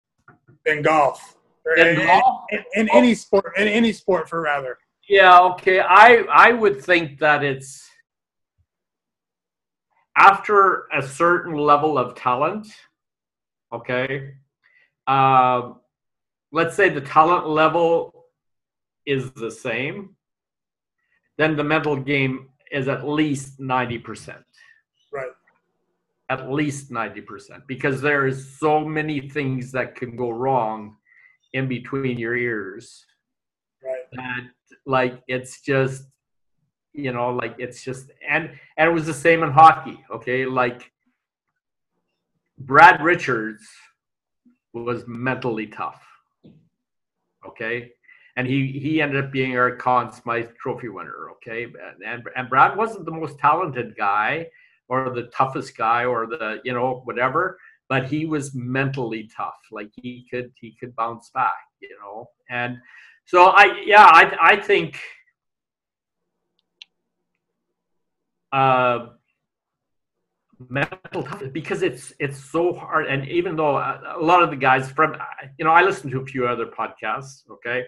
In golf. In, in, golf? in, in oh. any sport, in any sport, for rather. Yeah. Okay. I I would think that it's after a certain level of talent. Okay. Um, let's say the talent level is the same, then the mental game is at least 90%. Right. At least 90%. Because there is so many things that can go wrong in between your ears. Right. That like it's just you know, like it's just and and it was the same in hockey, okay? Like Brad Richards was mentally tough Okay. And he, he ended up being our Conn Smythe Trophy winner. Okay. And, and, Brad wasn't the most talented guy or the toughest guy or the, you know, whatever, but he was mentally tough. Like he could, he could bounce back, you know? And so I, yeah, I, I think, uh, mental toughness because it's it's so hard. And even though uh, a lot of the guys from you know i listen to a few other podcasts okay?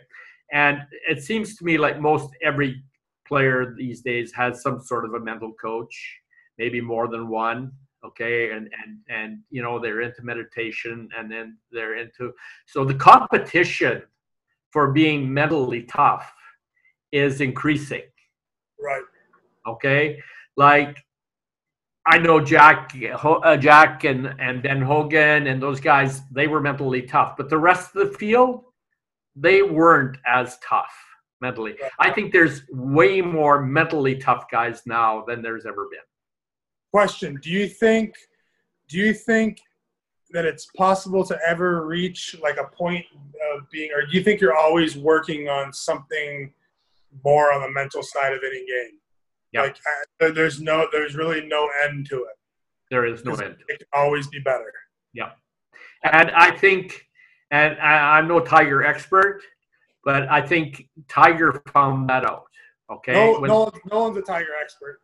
And it seems to me like most every player these days has some sort of a mental coach maybe more than one okay? And and and you know they're into meditation and then they're into so the competition for being mentally tough is increasing. Right. Okay? Like I know Jack, uh, Jack, and and Ben Hogan and those guys. They were mentally tough, but the rest of the field, they weren't as tough mentally. I think there's way more mentally tough guys now than there's ever been. Question: Do you think? Do you think that it's possible to ever reach like a point of being, or do you think you're always working on something more on the mental side of any game? Yeah. Like uh, I, there's no, there's really no end to it. There is no end. It can always be better. Yeah. And I think, and I, I'm no Tiger expert, but I think Tiger found that out. Okay. No, When- no, one's- no one's a tiger expert.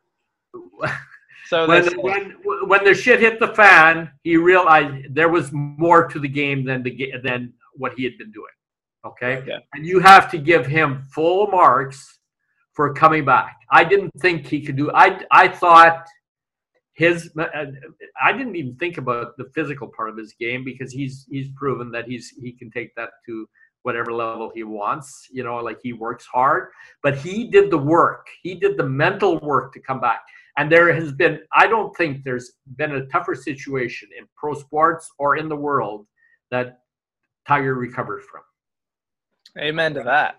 So that's when, when when the shit hit the fan, he realized there was more to the game than the ga- than what he had been doing. Okay, Yeah. and you have to give him full marks for coming back. I didn't think he could do. I I thought his. uh, I didn't even think about the physical part of his game because he's he's proven that he's he can take that to whatever level he wants. You know, like he works hard, but he did the work. He did the mental work to come back. And there has been, I don't think there's been a tougher situation in pro sports or in the world that Tiger recovered from. amen to that.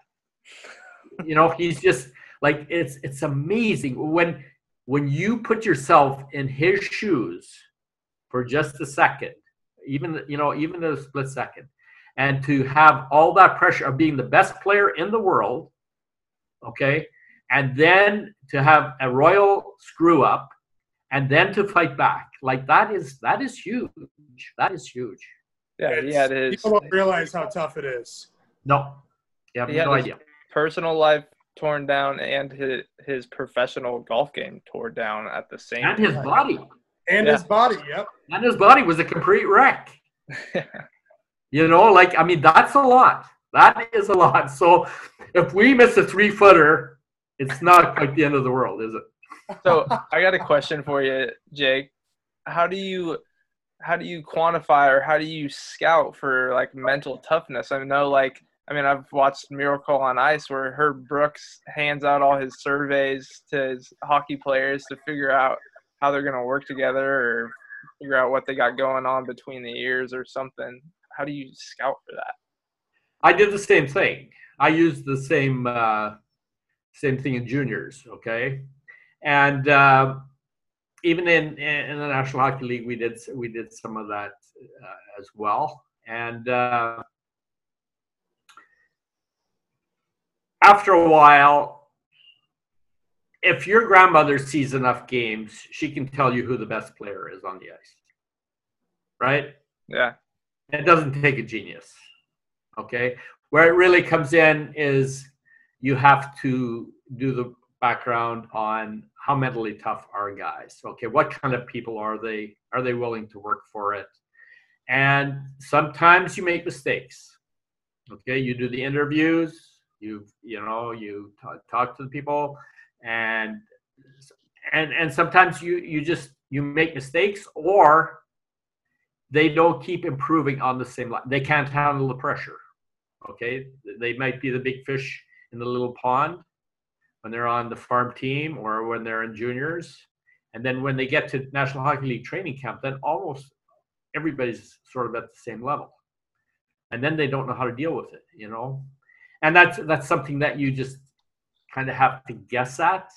You know, he's just like it's it's amazing when when you put yourself in his shoes for just a second, even you know, even a split second, and to have all that pressure of being the best player in the world, okay, and then to have a royal screw up and then to fight back like that is that is huge. That is huge. Yeah, he It's- had his People don't realize how tough it is. no. You have He had no idea. personal life torn down and his, his professional golf game torn down at the same and his time. body And Yeah. his body, yep. and his body was a complete wreck you know like i mean that's a lot that is a lot so if we miss a three footer it's not quite the end of the world is it so I got a question for you, Jake. How do you how do you quantify or how do you scout for like mental toughness? I know like I mean I've watched Miracle on Ice where Herb Brooks hands out all his surveys to his hockey players to figure out how they're gonna work together or figure out what they got going on between the ears or something. How do you scout for that? I did the same thing. I used the same uh, same thing in juniors. Okay, and uh, even in in the National Hockey League, we did we did some of that uh, as well. And after a while, if your grandmother sees enough games, she can tell you who the best player is on the ice. Right? Yeah. It doesn't take a genius. Okay. Where it really comes in is you have to do the background on how mentally tough are guys. Okay. What kind of people are they? Are they willing to work for it? And sometimes you make mistakes. Okay. You do the interviews, you, you know, you t- talk to the people and, and, and sometimes you, you just, you make mistakes or they don't keep improving on the same line. They can't handle the pressure. Okay, they might be the big fish in the little pond when they're on the farm team or when they're in juniors, and then when they get to National Hockey League training camp, then almost everybody's sort of at the same level, and then they don't know how to deal with it. You know, and that's that's something that you just kind of have to guess at.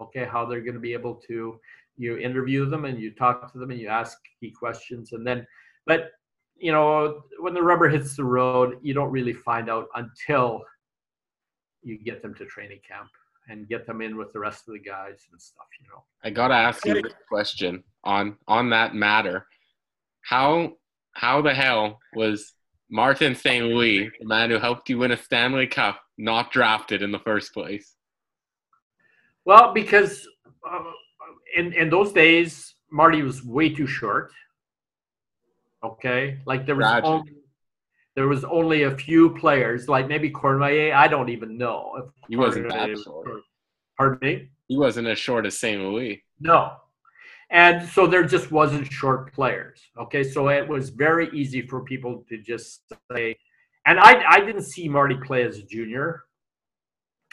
Okay, how they're going to be able to you interview them and you talk to them and you ask key questions and then but you know when the rubber hits the road you don't really find out until you get them to training camp and get them in with the rest of the guys and stuff you know I gotta ask you this question on on that matter. How how the hell was Martin St. Louis, the man who helped you win a Stanley Cup, not drafted in the first place? well because uh, in in those days marty was way too short okay like there was only there was only a few players like maybe Cormier. I don't even know if He wasn't Cormier that was short. Pardon me? He wasn't as short as St. Louis. No. And so there just wasn't short players. Okay. So it was very easy for people to just say, and I, I didn't see Marty play as a junior.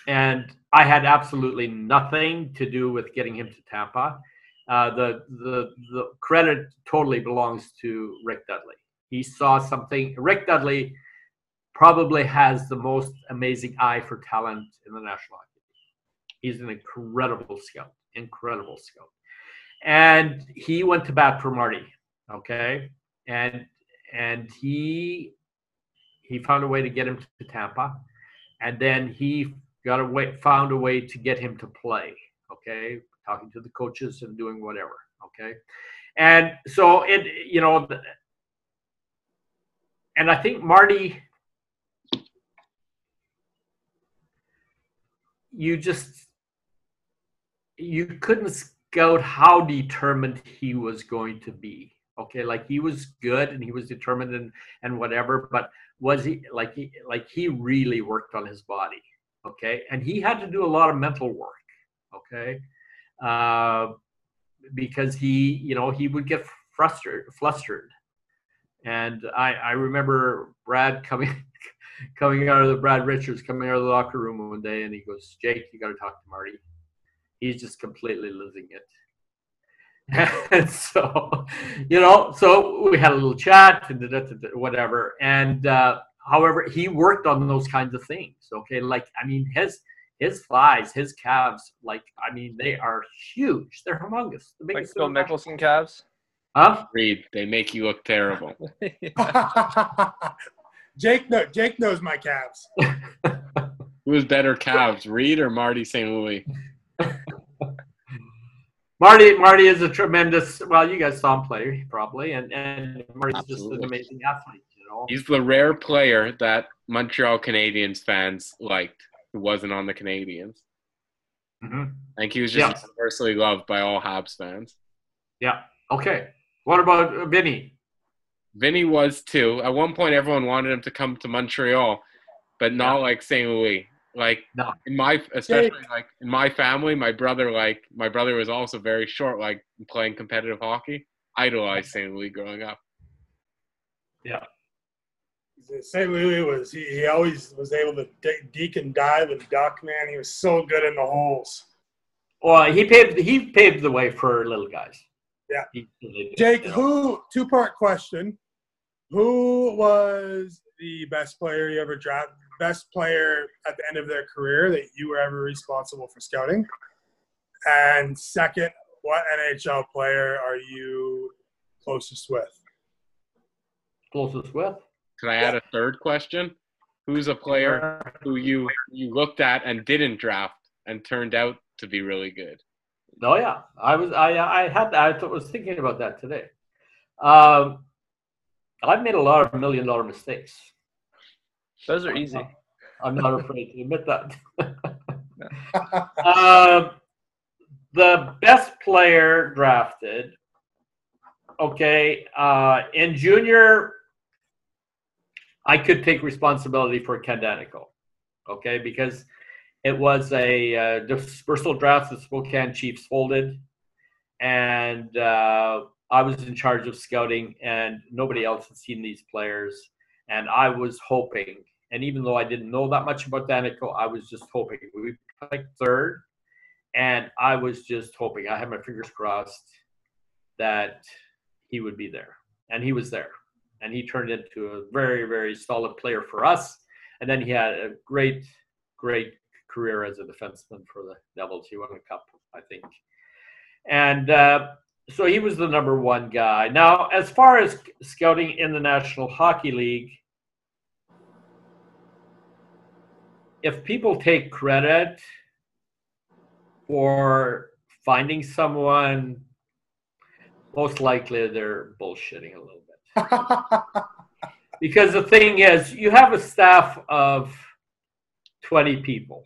And I had absolutely nothing to do with getting him to Tampa. Uh, the, the, the credit totally belongs to Rick Dudley. He saw something. Rick Dudley probably has the most amazing eye for talent in the National Hockey League. He's an incredible scout, incredible scout. And he went to bat for Marty. Okay. and and he he found a way to get him to Tampa, and then he got a way found a way to get him to play. Okay, talking to the coaches and doing whatever. Okay, and so it you know, and I think Marty. You just you couldn't scout how determined he was going to be okay? Like he was good and he was determined and and whatever but was he like he like he really worked on his body okay? And he had to do a lot of mental work okay? Uh, because he you know he would get frustrated flustered. And i i remember brad coming coming out of the brad richards coming out of the locker room one day and he goes jake you got to talk to marty he's just completely losing it. And so you know so we had a little chat and whatever. And uh, however he worked on those kinds of things okay? Like i mean his his thighs his calves like i mean they are huge. They're humongous. The like Phil Mickelson calves? Huh? Reid they make you look terrible. Jake no jake knows my calves. Who's better calves Reid or marty st louis Marty Marty is a tremendous. Well, you guys saw him play probably, and and Marty's Absolutely. just an amazing athlete. You know, he's the rare player that Montreal Canadiens fans liked who wasn't on the Canadiens. Mm-hmm. I think he was just yeah. universally loved by all Habs fans. Yeah. Okay. What about Vinny? Vinny was too. At one point, everyone wanted him to come to Montreal, but not yeah. like St. Louis. Like no. in my especially like in my family, my brother like my brother was also very short, like playing competitive hockey. Idolized St. Louis growing up. Yeah. St. Louis was he, he always was able to deke and dive and duck. Man, he was so good in the holes. Well, he paved he paved the way for little guys. Yeah. He, Jake, who two part question? Who was the best player you ever drafted? Best player at the end of their career that you were ever responsible for scouting? And second, what NHL player are you closest with? Closest with? Can I add a third question? Who's a player who you you looked at and didn't draft and turned out to be really good? Oh yeah, I was I I had I was thinking about that today. Um, I've made a lot of million dollar mistakes. Those are easy. I'm not afraid to admit that. uh, the best player drafted. Okay, uh, in junior, I could take responsibility for Ken Okay, because it was a uh, dispersal draft. The Spokane Chiefs folded, and uh, I was in charge of scouting, and nobody else had seen these players. And I was hoping and even though I didn't know that much about Daneyko, I was just hoping. We picked third, and I was just hoping. I had my fingers crossed that he would be there, and he was there, and he turned into a very, very solid player for us. And then he had a great, great career as a defenseman for the Devils. He won a cup, I think, and. Uh, so he was the number one guy. Now, as far as scouting in the National Hockey League, if people take credit for finding someone, most likely they're bullshitting a little bit. because the thing is, you have a staff of 20 people.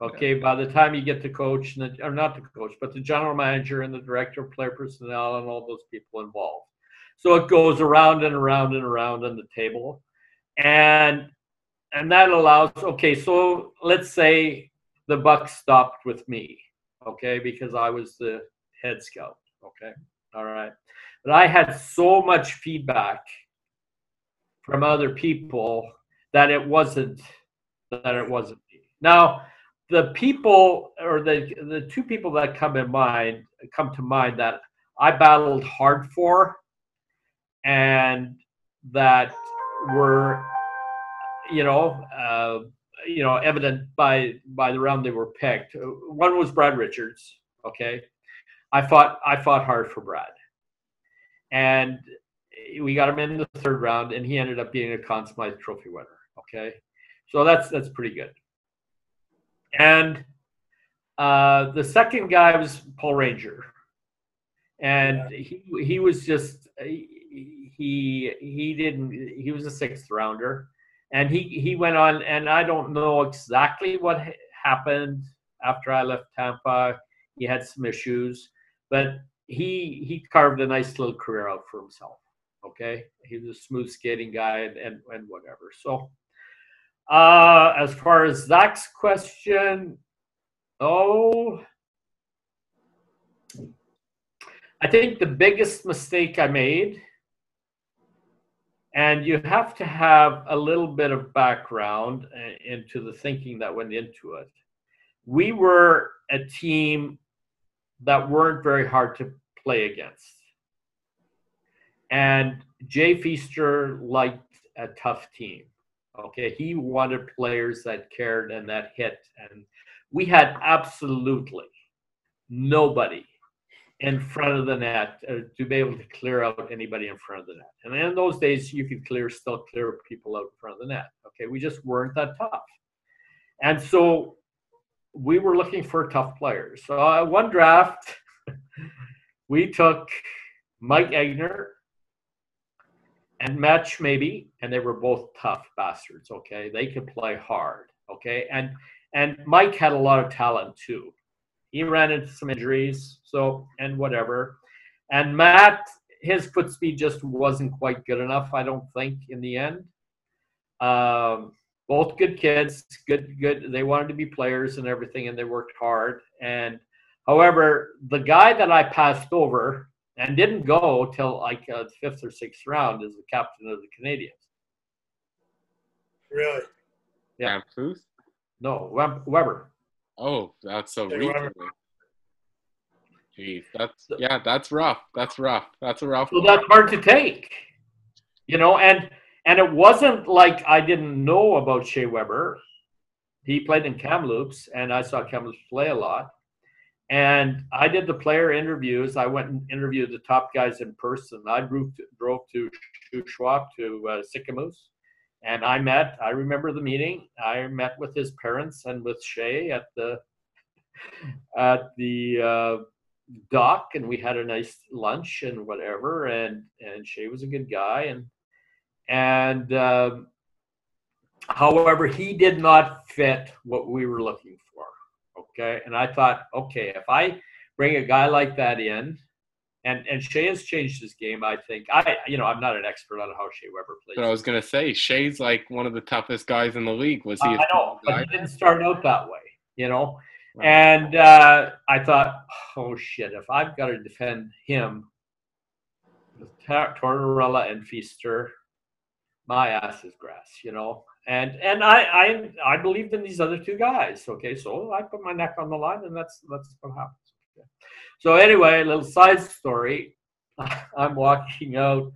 Okay, by the time you get the coach, and the, or not the coach, but the general manager and the director of player personnel and all those people involved. So it goes around and around and around on the table. And and that allows okay so let's say the buck stopped with me okay because i was the head scout okay all right. But i had so much feedback from other people that it wasn't that it wasn't me. Now the people or the the two people that come in mind come to mind that i battled hard for and that were you know, uh, you know, evident by by the round they were picked. One was Brad Richards. Okay, I fought I fought hard for Brad, and we got him in the third round, and he ended up being a Conn Smythe Trophy winner. Okay, so that's that's pretty good. And uh, the second guy was Paul Ranger, and he he was just he he didn't he was a sixth rounder, and he he went on, and I don't know exactly what happened after I left Tampa. He had some issues, but he he carved a nice little career out for himself. Okay, he was a smooth skating guy and and, and whatever. So, uh, as far as Zach's question, oh, I think the biggest mistake I made, and you have to have a little bit of background uh, into the thinking that went into it. We were a team that weren't very hard to play against. And Jay Feaster liked a tough team. Okay, he wanted players that cared and that hit. And we had absolutely nobody in front of the net uh, to be able to clear out anybody in front of the net. And in those days, you could clear, still clear people out in front of the net. Okay, we just weren't that tough. And so we were looking for tough players. So uh, one draft, we took Mike Egener and Matt Smaby, and they were both tough bastards. Okay, they could play hard. Okay, and and Mike had a lot of talent too. He ran into some injuries, so and whatever. And Matt, his foot speed just wasn't quite good enough. I don't think in the end. Um, both good kids, good good. They wanted to be players and everything, and they worked hard. And however, the guy that I passed over and didn't go till like uh, the fifth or sixth round is the captain of the Canadiens. Really? Yeah. Booth? No, Weber. Oh, that's so recently. Jeez, that's yeah, that's rough. That's rough. That's a rough. So one. that's hard to take, you know. And and it wasn't like I didn't know about Shea Weber. He played in Kamloops, and I saw Kamloops play a lot. And I did the player interviews. I went and interviewed the top guys in person. I drove to, drove to Shuswap to uh, Sicamous, and I met. I remember the meeting. I met with his parents and with Shea at the at the uh, dock, and we had a nice lunch and whatever. And and Shea was a good guy, and and um, however, he did not fit what we were looking for. Okay, and I thought, okay, if I bring a guy like that in, and and Shea has changed his game. I think I, you know, I'm not an expert on how Shea Weber plays. But I was gonna say, Shea's like one of the toughest guys in the league. Was he? I a know, but he didn't start out that way, you know. And uh, I thought, oh shit, if I've got to defend him with Tortorella and Feaster, my ass is grass, you know. And and I I I believed in these other two guys. Okay, so I put my neck on the line, and that's that's what happens. So anyway, a little side story. I'm walking out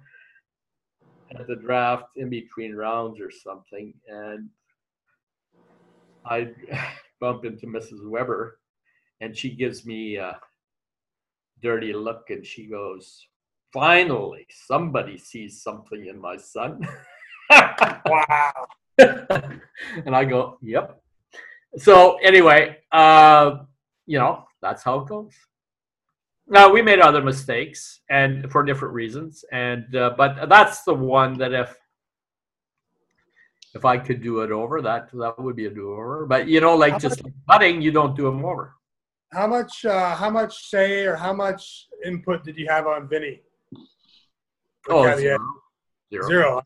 at the draft in between rounds or something, and I bump into Mrs. Weber, and she gives me a dirty look, and she goes, "Finally, somebody sees something in my son." Wow. and I go, "Yep." So anyway, uh, you know, that's how it goes. Now we made other mistakes, and for different reasons, and uh, but that's the one that if if I could do it over, that that would be a do over. But you know, like How just like putting, you don't do them over. How much? Uh, how much say or how much input did you have on Vinny? Oh, Yeah, zero. yeah. Zero. Zero.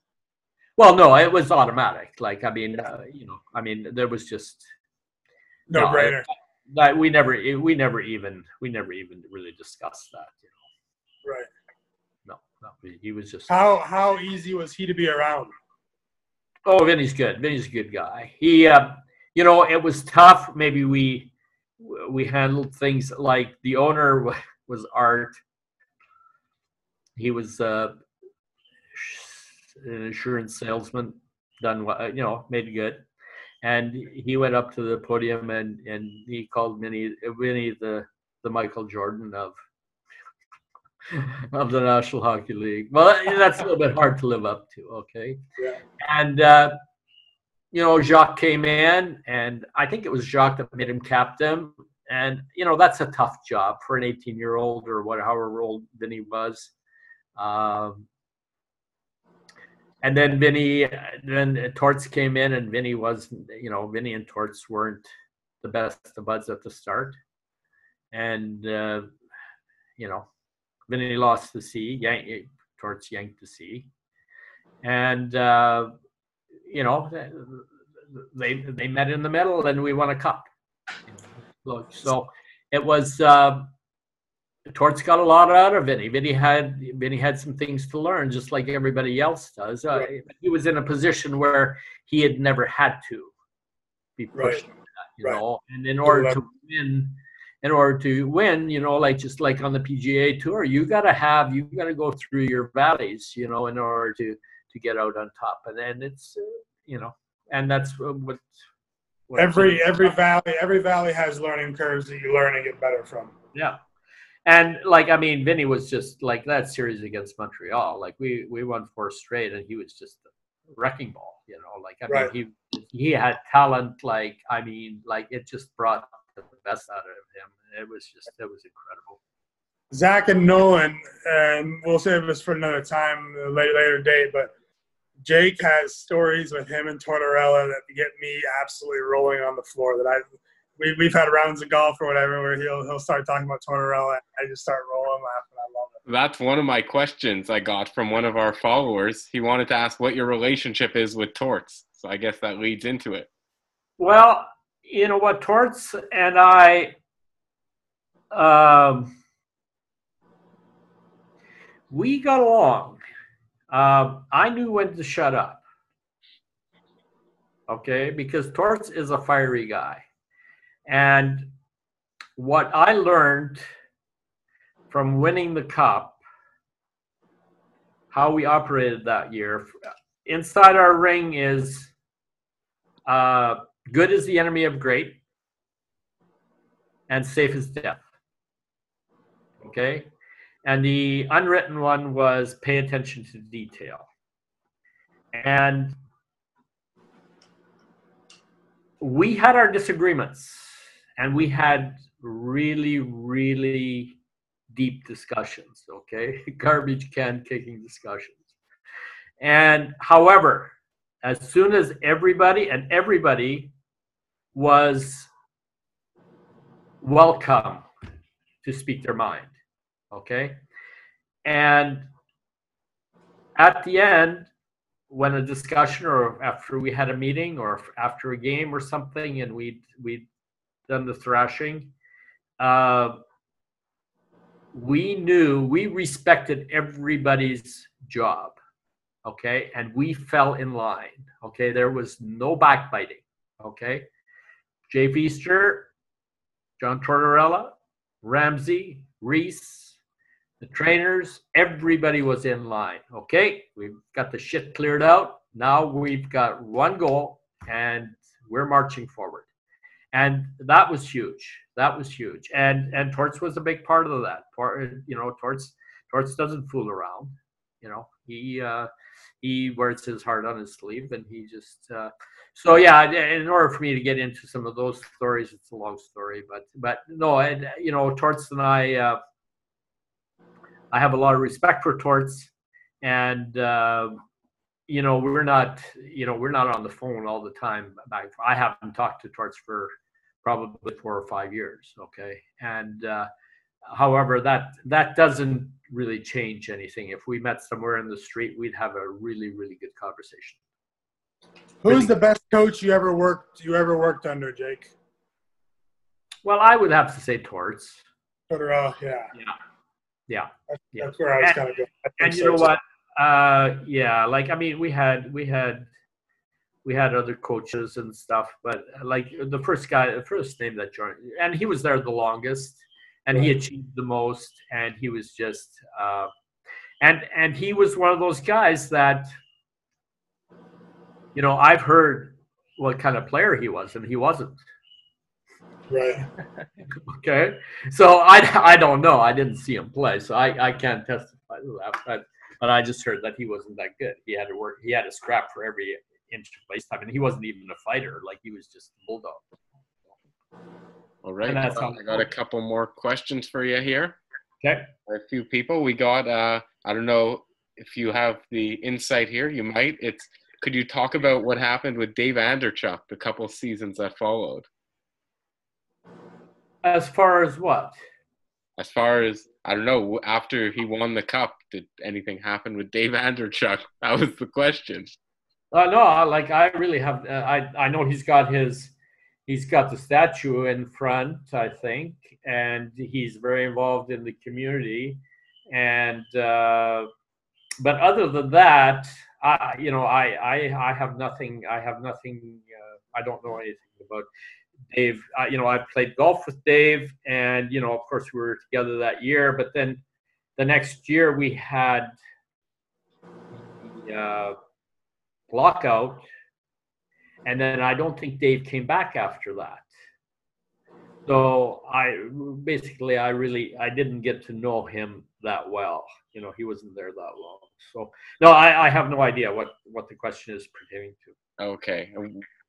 Well, no, it was automatic. Like I mean, uh, you know, I mean, there was just No, No, brainer. That we never we never even we never even really discussed that. You Right. know, no, no, he was just. How how easy was he to be around? Oh, Vinny's good. Vinny's a good guy. He, uh, you know, it was tough. Maybe we we handled things like the owner was Art. He was uh, an insurance salesman, done well, you know, made good. And he went up to the podium and and he called Vinny Vinny the the Michael Jordan of of the National Hockey League. Well, that's a little bit hard to live up to. Okay. Yeah. And uh, you know, Jacques came in, and I think it was Jacques that made him captain. And you know, that's a tough job for an 18-year-old or whatever old Vinny was. Um, and then Vinny, then Torts came in, and Vinny was, you know, Vinny and Torts weren't the best of buds at the start, and uh, you know, Vinny lost the C, yank, Torts yanked the C, and uh, you know, they they met in the middle, and we won a cup. Look, so it was. Uh, Torts got a lot out of Vinny. Vinny had Vinny had some things to learn, just like everybody else does. Uh, Right. He was in a position where he had never had to be pushed, Right. that, you Right. know. And in order to win, in order to win, you know, like just like on the PGA Tour, you got to have you got to go through your valleys, you know, in order to to get out on top. And then it's uh, you know, and that's what. what Every every valley every valley has learning curves that you learn and get better from. Yeah. And like I mean, Vinny was just like that series against Montreal. Like we we won four straight, and he was just a wrecking ball. You know, like I Right. mean, he he had talent. Like I mean, like it just brought the best out of him. It was just it was incredible. Zach and Nolan, and we'll save this for another time, a later, later date. But Jake has stories with him and Tortorella that get me absolutely rolling on the floor. That I we, we've had rounds of golf or whatever where he'll he'll start talking about Tortorella. And I just start rolling laughing. I love it. That's one of my questions I got from one of our followers. He wanted to ask what your relationship is with Torts. So I guess that leads into it. Well, you know what, Torts and I, um, we got along. Um, I knew when to shut up. Okay, because Torts is a fiery guy. And what I learned from winning the cup, how we operated that year, inside our ring is uh, good is the enemy of great, and safe is death. Okay? And the unwritten one was pay attention to detail. And we had our disagreements, and we had really, really deep discussions, okay? Garbage can kicking discussions. And however, as soon as everybody and everybody was welcome to speak their mind okay and at the end when a discussion or after we had a meeting or after a game or something and we'd we'd done the thrashing. Uh, we knew we respected everybody's job okay? And we fell in line okay? There was no backbiting okay? Jay feaster john tortorella Ramsay reese the trainers everybody was in line okay? We've got the shit cleared out. Now we've got one goal and we're marching forward and that was huge. That was huge. And and torts was a big part of that. Part you know torts torts doesn't fool around. You know he uh he wears his heart on his sleeve and he just uh, so yeah in order for me to get into some of those stories it's a long story but but no and you know torts and i uh, i have a lot of respect for torts and uh, you know we're not you know we're not on the phone all the time. Back i haven't talked to torts for probably four or five years okay and uh, however that that doesn't really change anything if we met somewhere in the street we'd have a really really good conversation Who's the best coach you ever worked you ever worked under, Jake? well i would have to say torts Tortorella, yeah. yeah yeah Yeah. That's where I was kind of going. And you so, know too. what uh yeah like i mean we had we had we had other coaches and stuff but like the first guy the first name that joined and he was there the longest and he achieved the most and he was just uh and and he was one of those guys that you know i've heard what kind of player he was and he wasn't Right. Okay, so I, I don't know. I didn't see him play, so I, I can't testify to that. But but I just heard that he wasn't that good. He had to work. He had to scrap for every inch place time, and he wasn't even a fighter. Like he was just a bulldog. All right. That's I got a couple more questions for you here. Okay. A few people. We got. Uh, I don't know if you have the insight here. You might. It's. Could you talk about what happened with Dave Andreychuk the couple seasons that followed? As far as what? As far as I don't know, after he won the cup, did anything happen with Dave Andreychuk? That was the question. Uh, no, I- like I really have. Uh, I I know he's got his, he's got the statue in front, I think, and he's very involved in the community, and uh, but other than that, I you know I I I have nothing. I have nothing. Uh, I don't know anything about Dave. Uh, you know, I played golf with Dave, and you know, of course, we were together that year. But then the next year we had. the, Uh, lockout. And then I don't think Dave came back after that. So I basically I really I didn't get to know him that well. You know, he wasn't there that long. So no, I, I have no idea what what the question is pertaining to. Okay.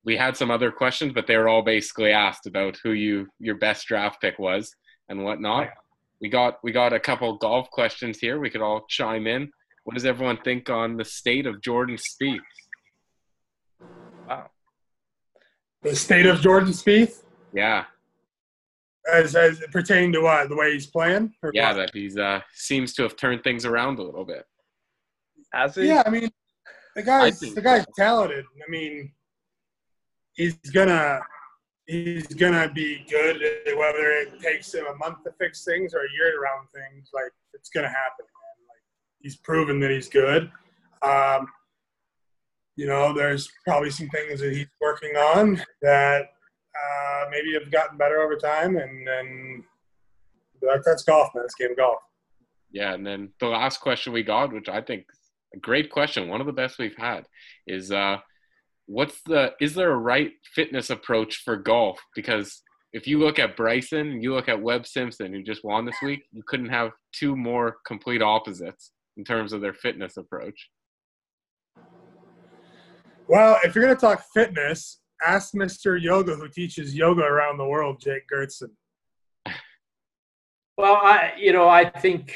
We had some other questions, but they were all basically asked about who you your best draft pick was and whatnot. We got we got a couple golf questions here. We could all chime in. What does everyone think on the state of Jordan Spieth? Wow. The state of Jordan Spieth, Yeah, as as pertaining to what the way he's playing. or yeah, what? that he's uh seems to have turned things around a little bit. Has he? Yeah, I mean, the guy's the guy's talented. I mean, he's gonna he's gonna be good. Whether it takes him a month to fix things or a year to round things, like it's gonna happen. Man. Like he's proven that he's good. Um, you know, there's probably some things that he's working on that uh, maybe have gotten better over time, and and that, that's golf, man. It's game of golf. Yeah, and then the last question we got, which I think a great question, one of the best we've had, is uh, what's the is there a right fitness approach for golf? Because if you look at Bryson you look at Webb Simpson, who just won this week, you couldn't have two more complete opposites in terms of their fitness approach. Well, if you're going to talk fitness, ask Mr. Yoga, who teaches yoga around the world, Jake Goertzen. Well, I you know I think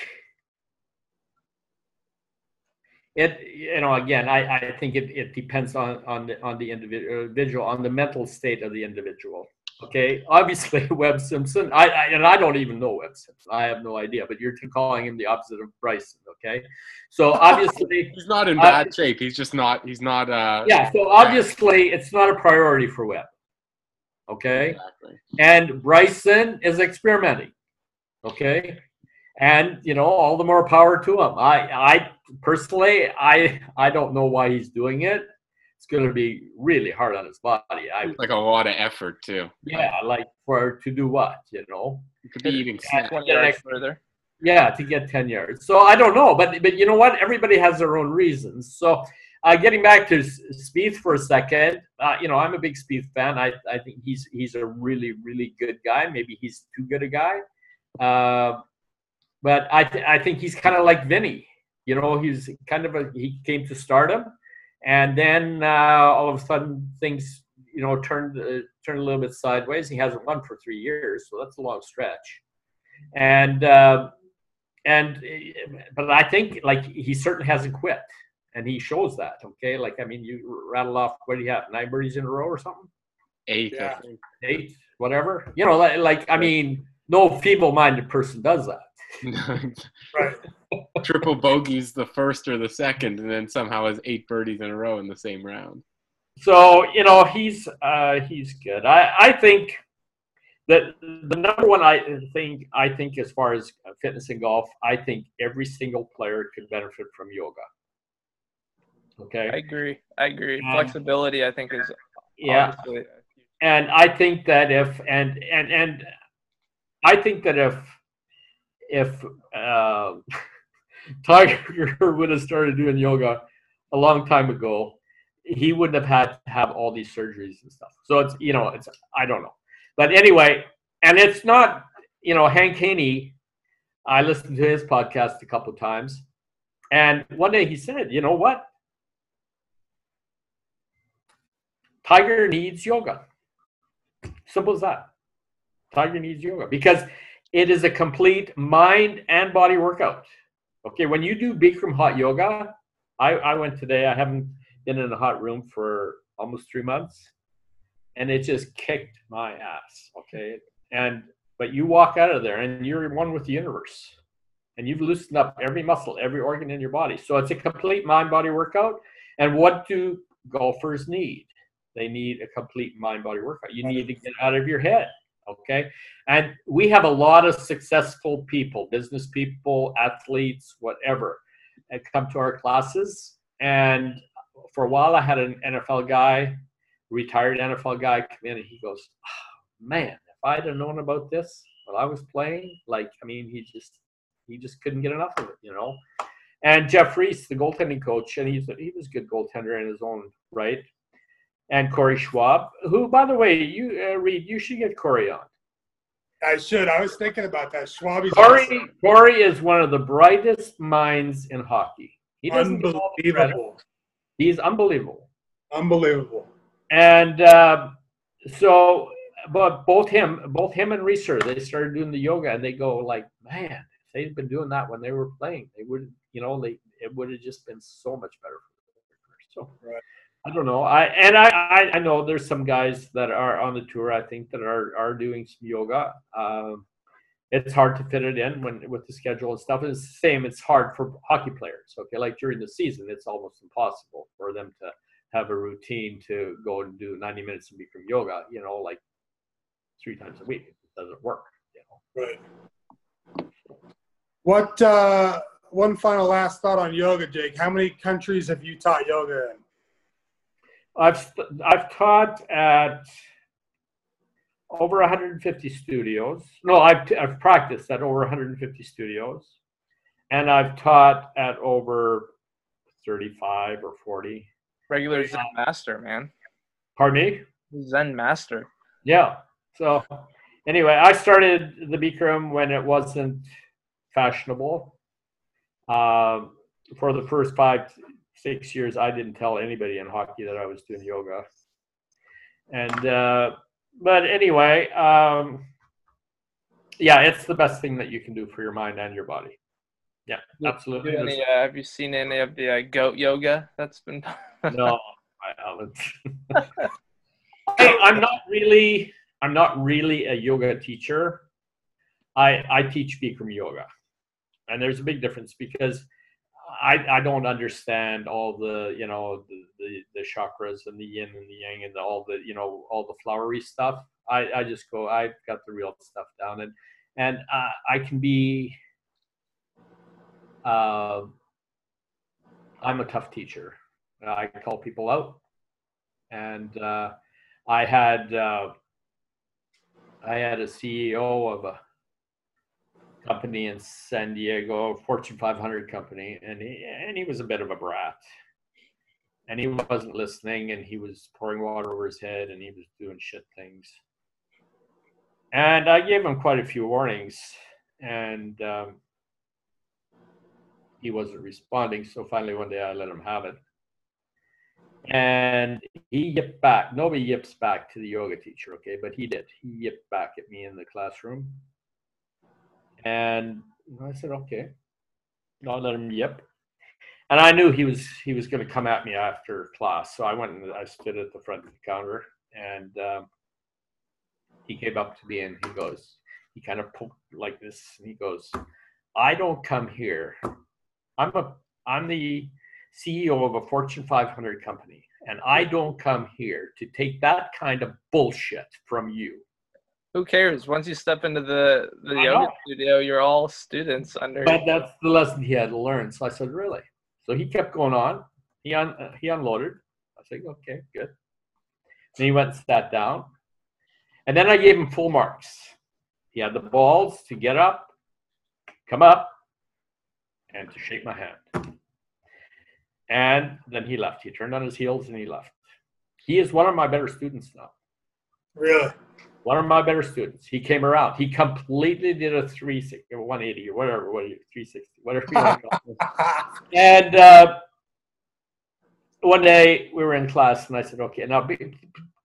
it you know again I, I think it, it depends on on the on the individual uh, individual on the mental state of the individual. Okay, obviously Webb Simpson. I, I and I don't even know Webb Simpson. I have no idea. But you're calling him the opposite of Bryson. Okay, so obviously He's not in Uh, bad shape. He's just not. He's not. Uh, yeah. So obviously it's not a priority for Webb. Okay. Exactly. and Bryson is experimenting. Okay, and you know all the more power to him. I, I personally, I, I don't know why he's doing it. It's going to be really hard on his body. I, Like a lot of effort too. yeah, like for to do what, you know? You could be even. Twenty yards further. Yeah, to get ten yards. So I don't know, but but you know what? Everybody has their own reasons. So. Uh, getting back to Spieth for a second, uh, you know I'm a big Spieth fan. I, I think he's he's a really really good guy. Maybe he's too good a guy, uh, but I th- I think he's kind of like Vinny. You know, he's kind of a he came to stardom, and then uh, all of a sudden things you know turned uh, turned a little bit sideways. He hasn't won for three years, so that's a long stretch, and uh, and uh, but I think like he certainly hasn't quit, and he shows that. Okay, like I mean, you rattle off what do you have nine birdies in a row or something, Eight. I Yeah. eight, whatever. You know, like, like I mean, no feeble-minded person does that. Right. Triple bogeys the first or the second, and then somehow has eight birdies in a row in the same round. So you know he's uh, he's good. I I think that the number one I think I think as far as fitness and golf, I think every single player could benefit from yoga. Okay, I agree. I agree. Um, Flexibility, I think, is Yeah. obviously and I think that if and and and I think that if if uh, Tiger would have started doing yoga a long time ago, he wouldn't have had to have all these surgeries and stuff. So it's you know it's I don't know, but anyway, and it's not, you know, Hank Haney. I listened to his podcast a couple times, and one day he said, "You know what? Tiger needs yoga. Simple as that. Tiger needs yoga because it is a complete mind and body workout. Okay, when you do Bikram hot yoga, I, I went today. I haven't been in a hot room for almost three months, and it just kicked my ass. Okay, and but you walk out of there and you're one with the universe, and you've loosened up every muscle, every organ in your body. So it's a complete mind body workout. And what do golfers need? They need a complete mind body workout. You need to get out of your head. Okay. And we have a lot of successful people, business people, athletes, whatever, come to our classes. And for a while, I had an NFL guy, retired NFL guy, come in and he goes, oh, Man, if I'd have known about this while I was playing, like, I mean, he just, he just couldn't get enough of it, you know. And Jeff Reese, the goaltending coach, and he's he was a good goaltender in his own right and Corey Schwab, who, by the way, you uh, Reid, you should get Corey on. I should. I was thinking about that. Schwab. Corey, awesome. Corey is one of the brightest minds in hockey. He doesn't unbelievable. He's unbelievable. Unbelievable. And uh, so, but both him, both him and Reeser, they started doing the yoga, and they go like, man, if they'd been doing that when they were playing, they would, you know, they it would have just been so much better. For them. So. Right. I don't know. I and I, I, I know there's some guys that are on the tour. I think that are are doing some yoga. Um, it's hard to fit it in when with the schedule and stuff. It's the same. It's hard for hockey players. Okay, like during the season, it's almost impossible for them to have a routine to go and do 90 minutes of Bikram yoga. You know, like three times a week. It doesn't work. You know. Right. What? uh One final last thought on yoga, Jake. How many countries have you taught yoga in? I've I've taught at over 150 studios. No, I've I've practiced at over 150 studios, and I've taught at over 35 or 40. Regular Zen master, man. Pardon me. Zen master. Yeah. So anyway, I started the Bikram when it wasn't fashionable. Um, for the first five six years, I didn't tell anybody in hockey that I was doing yoga. And uh, but anyway, um, yeah, it's the best thing that you can do for your mind and your body. Yeah, absolutely. Any, uh, have you seen any of the uh, goat yoga that's been? Done? No, I haven't. hey, I'm not really. I'm not really a yoga teacher. I I teach Bikram yoga, and there's a big difference because I, I don't understand all the you know the, the, the chakras and the yin and the yang and the, all the you know all the flowery stuff. I, I just go I've got the real stuff down and and uh, I can be uh, I'm a tough teacher. I call people out, and uh, I had uh, I had a CEO of a company in San Diego, Fortune 500 company, and he, and he was a bit of a brat. And he wasn't listening, and he was pouring water over his head, and he was doing shit things. And I gave him quite a few warnings, and um, he wasn't responding. So finally, one day, I let him have it. And he yipped back. Nobody yips back to the yoga teacher, okay? But he did. He yipped back at me in the classroom and I said, okay. I let him yip. And I knew he was he was going to come at me after class, so I went and I stood at the front of the counter, and um, he came up to me and he goes, he kind of poked like this, and he goes, "I don't come here. I'm a I'm the CEO of a Fortune 500 company, and I don't come here to take that kind of bullshit from you who cares? Once you step into the the yoga studio, you're all students under. But that's the lesson he had to learn. So I said, really? So he kept going on. He un, uh, he unloaded. I said, okay, good. Then he went and sat down, and then I gave him full marks. He had the balls to get up, come up, and to shake my hand. And then he left. He turned on his heels and he left. He is one of my better students now. Really? One of my better students. He came around. He completely did a 360 or 180 or whatever, what are you, 360, whatever you want to call it. And uh, one day we were in class, and I said, "Okay." Now be-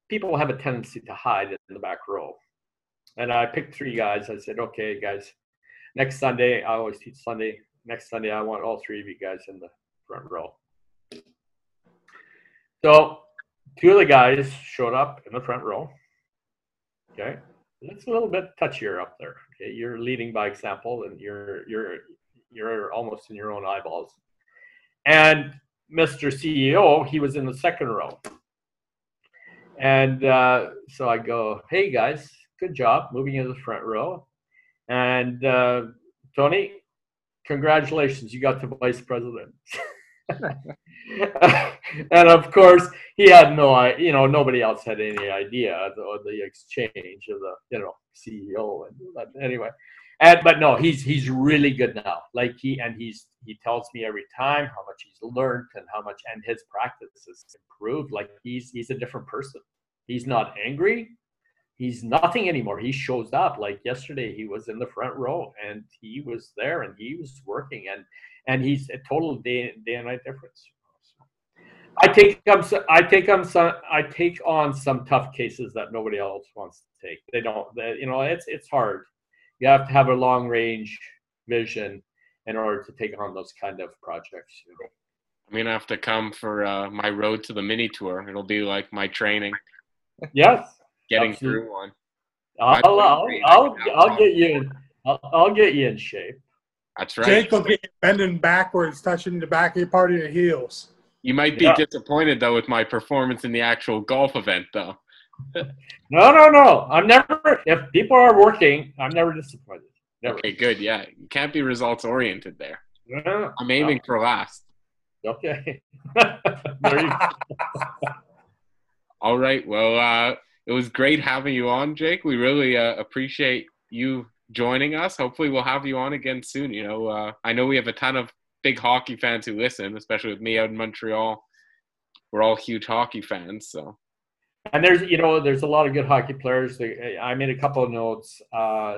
people have a tendency to hide in the back row, and I picked three guys. I said, "Okay, guys, next Sunday I always teach Sunday. Next Sunday I want all three of you guys in the front row." So two of the guys showed up in the front row. Okay, it's a little bit touchier up there. Okay, you're leading by example, and you're you're you're almost in your own eyeballs. And Mr. CEO, he was in the second row. And uh, so I go, hey guys, good job moving into the front row. And uh, Tony, congratulations, you got to vice president. and of course, he had no, you know, nobody else had any idea the, the exchange of the, you know, CEO. And but anyway, and but no, he's he's really good now. Like he and he's he tells me every time how much he's learned and how much and his practice has improved. Like he's he's a different person. He's not angry. He's nothing anymore. He shows up. Like yesterday, he was in the front row and he was there and he was working and and he's a total day day and night difference. I take up I take on some I take on some tough cases that nobody else wants to take. They don't. They, you know, it's it's hard. You have to have a long range vision in order to take on those kind of projects. You know. I'm gonna have to come for uh, my road to the mini tour. It'll be like my training, Yes, getting Absolutely. through one. I'll I'll, three, I I'll, I'll get you in. I'll, I'll get you in shape. That's right. Jake will get you bending backwards, touching the back of your part of your heels. You might be Yeah. disappointed though with my performance in the actual golf event, though. No, no, no. I'm never. If people are working, I'm never disappointed. Never. Okay, good. Yeah, you can't be results oriented there. No, I'm aiming for last. Okay. there you All right. Well, uh, it was great having you on, Jake. We really uh, appreciate you joining us. Hopefully, we'll have you on again soon. You know, uh, I know we have a ton of big hockey fans who listen, especially with me out in Montreal. We're all huge hockey fans, so And there's, you know, there's a lot of good hockey players. I made a couple of notes. Uh,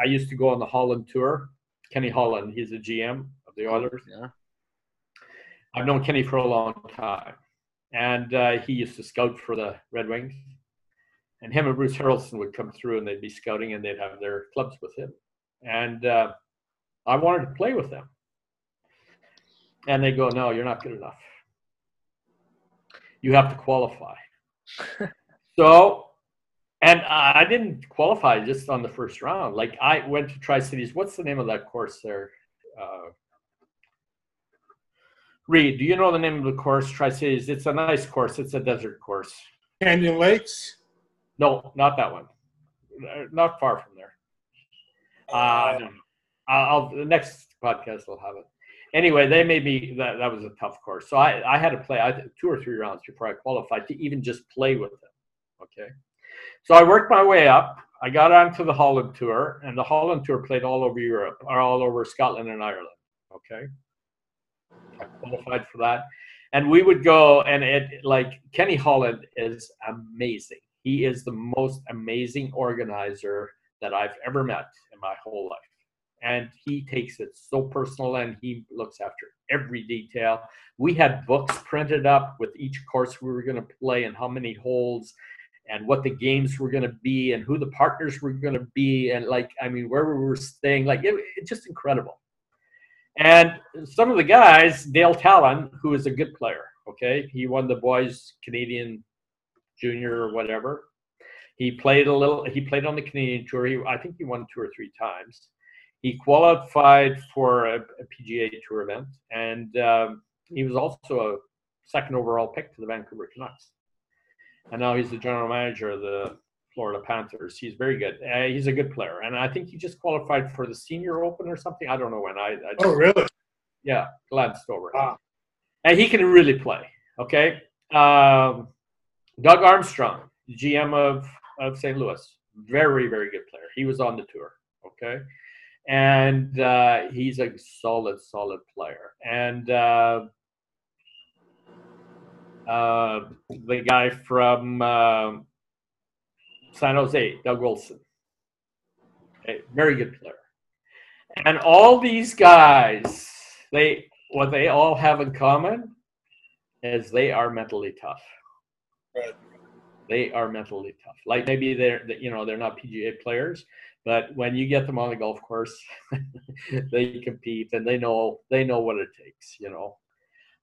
I used to go on the Holland tour. Kenny Holland, he's a GM of the Oilers. yeah. I've known Kenny for a long time, and uh, he used to scout for the Red Wings. And him and Bruce Haralson would come through, and they'd be scouting, and they'd have their clubs with him. And uh, I wanted to play with them, and they go, "No, you're not good enough. You have to qualify." so, and I didn't qualify just on the first round. Like I went to Tri Cities. What's the name of that course there? Uh, Reid, do you know the name of the course? Tri Cities. It's a nice course. It's a desert course. Canyon Lakes. No, not that one. Uh, Not far from there. Uh. I'll, I'll the next podcast will have it. Anyway, they made me that that was a tough course. So I I had to play I, two or three rounds before I qualified to even just play with them. Okay, so I worked my way up. I got onto the Holland tour, and the Holland tour played all over Europe, or all over Scotland and Ireland. Okay, I qualified for that, and we would go and it like Kenny Holland is amazing. He is the most amazing organizer that I've ever met in my whole life. And he takes it so personal and he looks after every detail. We had books printed up with each course we were going to play and how many holes and what the games were going to be and who the partners were going to be and like I mean where we were staying like it, it's just incredible. And some of the guys, Dale Tallon, who is a good player, okay, he won the boys Canadian junior or whatever. He played a little. He played on the Canadian tour. He, I think he won two or three times. He qualified for a, a PGA Tour event, and um, he was also a second overall pick to the Vancouver Canucks. And now he's the general manager of the Florida Panthers. He's very good. Uh, he's a good player, and I think he just qualified for the Senior Open or something. I don't know when. I, I just, Oh, really? yeah, glanced over it. And he can really play. Okay. Um, Doug Armstrong, GM of, of St. Louis, very, very good player. He was on the tour. Okay. And uh, he's a solid, solid player. And uh, uh, the guy from um San Jose, Doug Wilson. Okay, very good player. And all these guys, they what they all have in common is they are mentally tough. Right. They are mentally tough. Like maybe they're you know they're not PGA players, but when you get them on the golf course, they compete and they know they know what it takes. You know.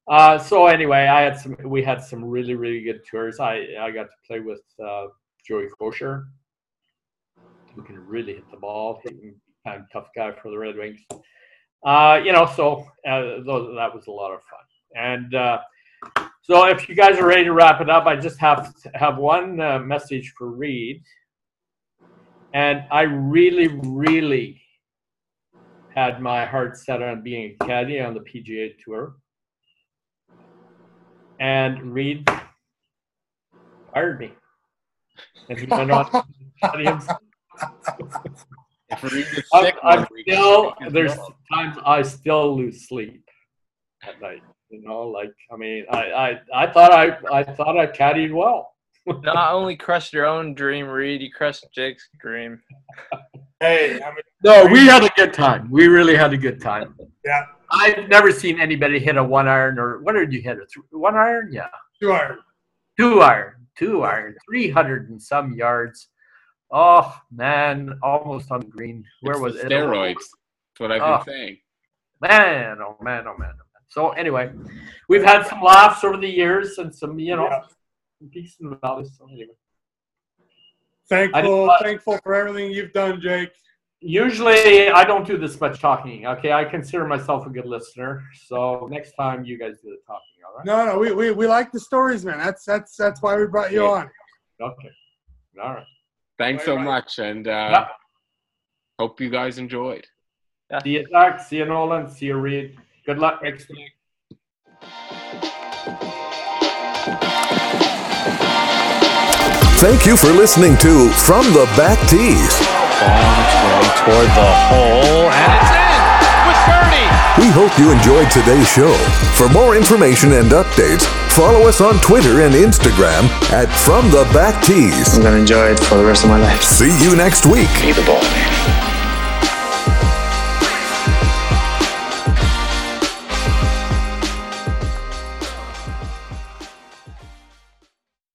Uh, so anyway, I had some. We had some really really good tours. I I got to play with uh, Joey Kocur, who can really hit the ball. Kind of tough guy for the Red Wings. Uh, you know, so uh, those, that was a lot of fun. And uh, so, if you guys are ready to wrap it up, I just have to have one uh, message for Reid. And I really, really had my heart set on being a caddy on the PGA Tour. And Reid fired me. And he went on caddy himself. If Reid is I'm, I'm still there's times I still lose sleep at night. You know, like I mean, I I, I thought I I thought I caddied well. Not only crushed your own dream, Reid, you crushed Jake's dream. Hey, I mean, No, we had a good time. We really had a good time. yeah, I've never seen anybody hit a one iron or what did you hit? A th- one iron? Yeah, two iron. two iron, two iron, three hundred and some yards. Oh man, almost on the green. Where It's was the it? steroids? That's what I've Oh. been saying. Oh man, oh man, oh man. So anyway, we've had some laughs over the years and some, you know, Yeah. some peace and valleys. So anyway, Thankful, I- thankful for everything you've done, Jake. usually I don't do this much talking. Okay, I consider myself a good listener. So next time you guys do the talking, all right? No, no, we, we, we like the stories, man. That's that's that's why we brought you on. Okay, all right. Thanks Bye so much, and uh, Yeah. hope you guys enjoyed. See you, Zach. See you, Nolan. See you, Reid. Good luck next week. Thank you for listening to From the Back Tees. On its way toward the hole, and it's in with birdie. We hope you enjoyed today's show. For more information and updates, follow us on Twitter and Instagram at From the Back Tees. I'm gonna enjoy it for the rest of my life. See you next week. Be the ball man.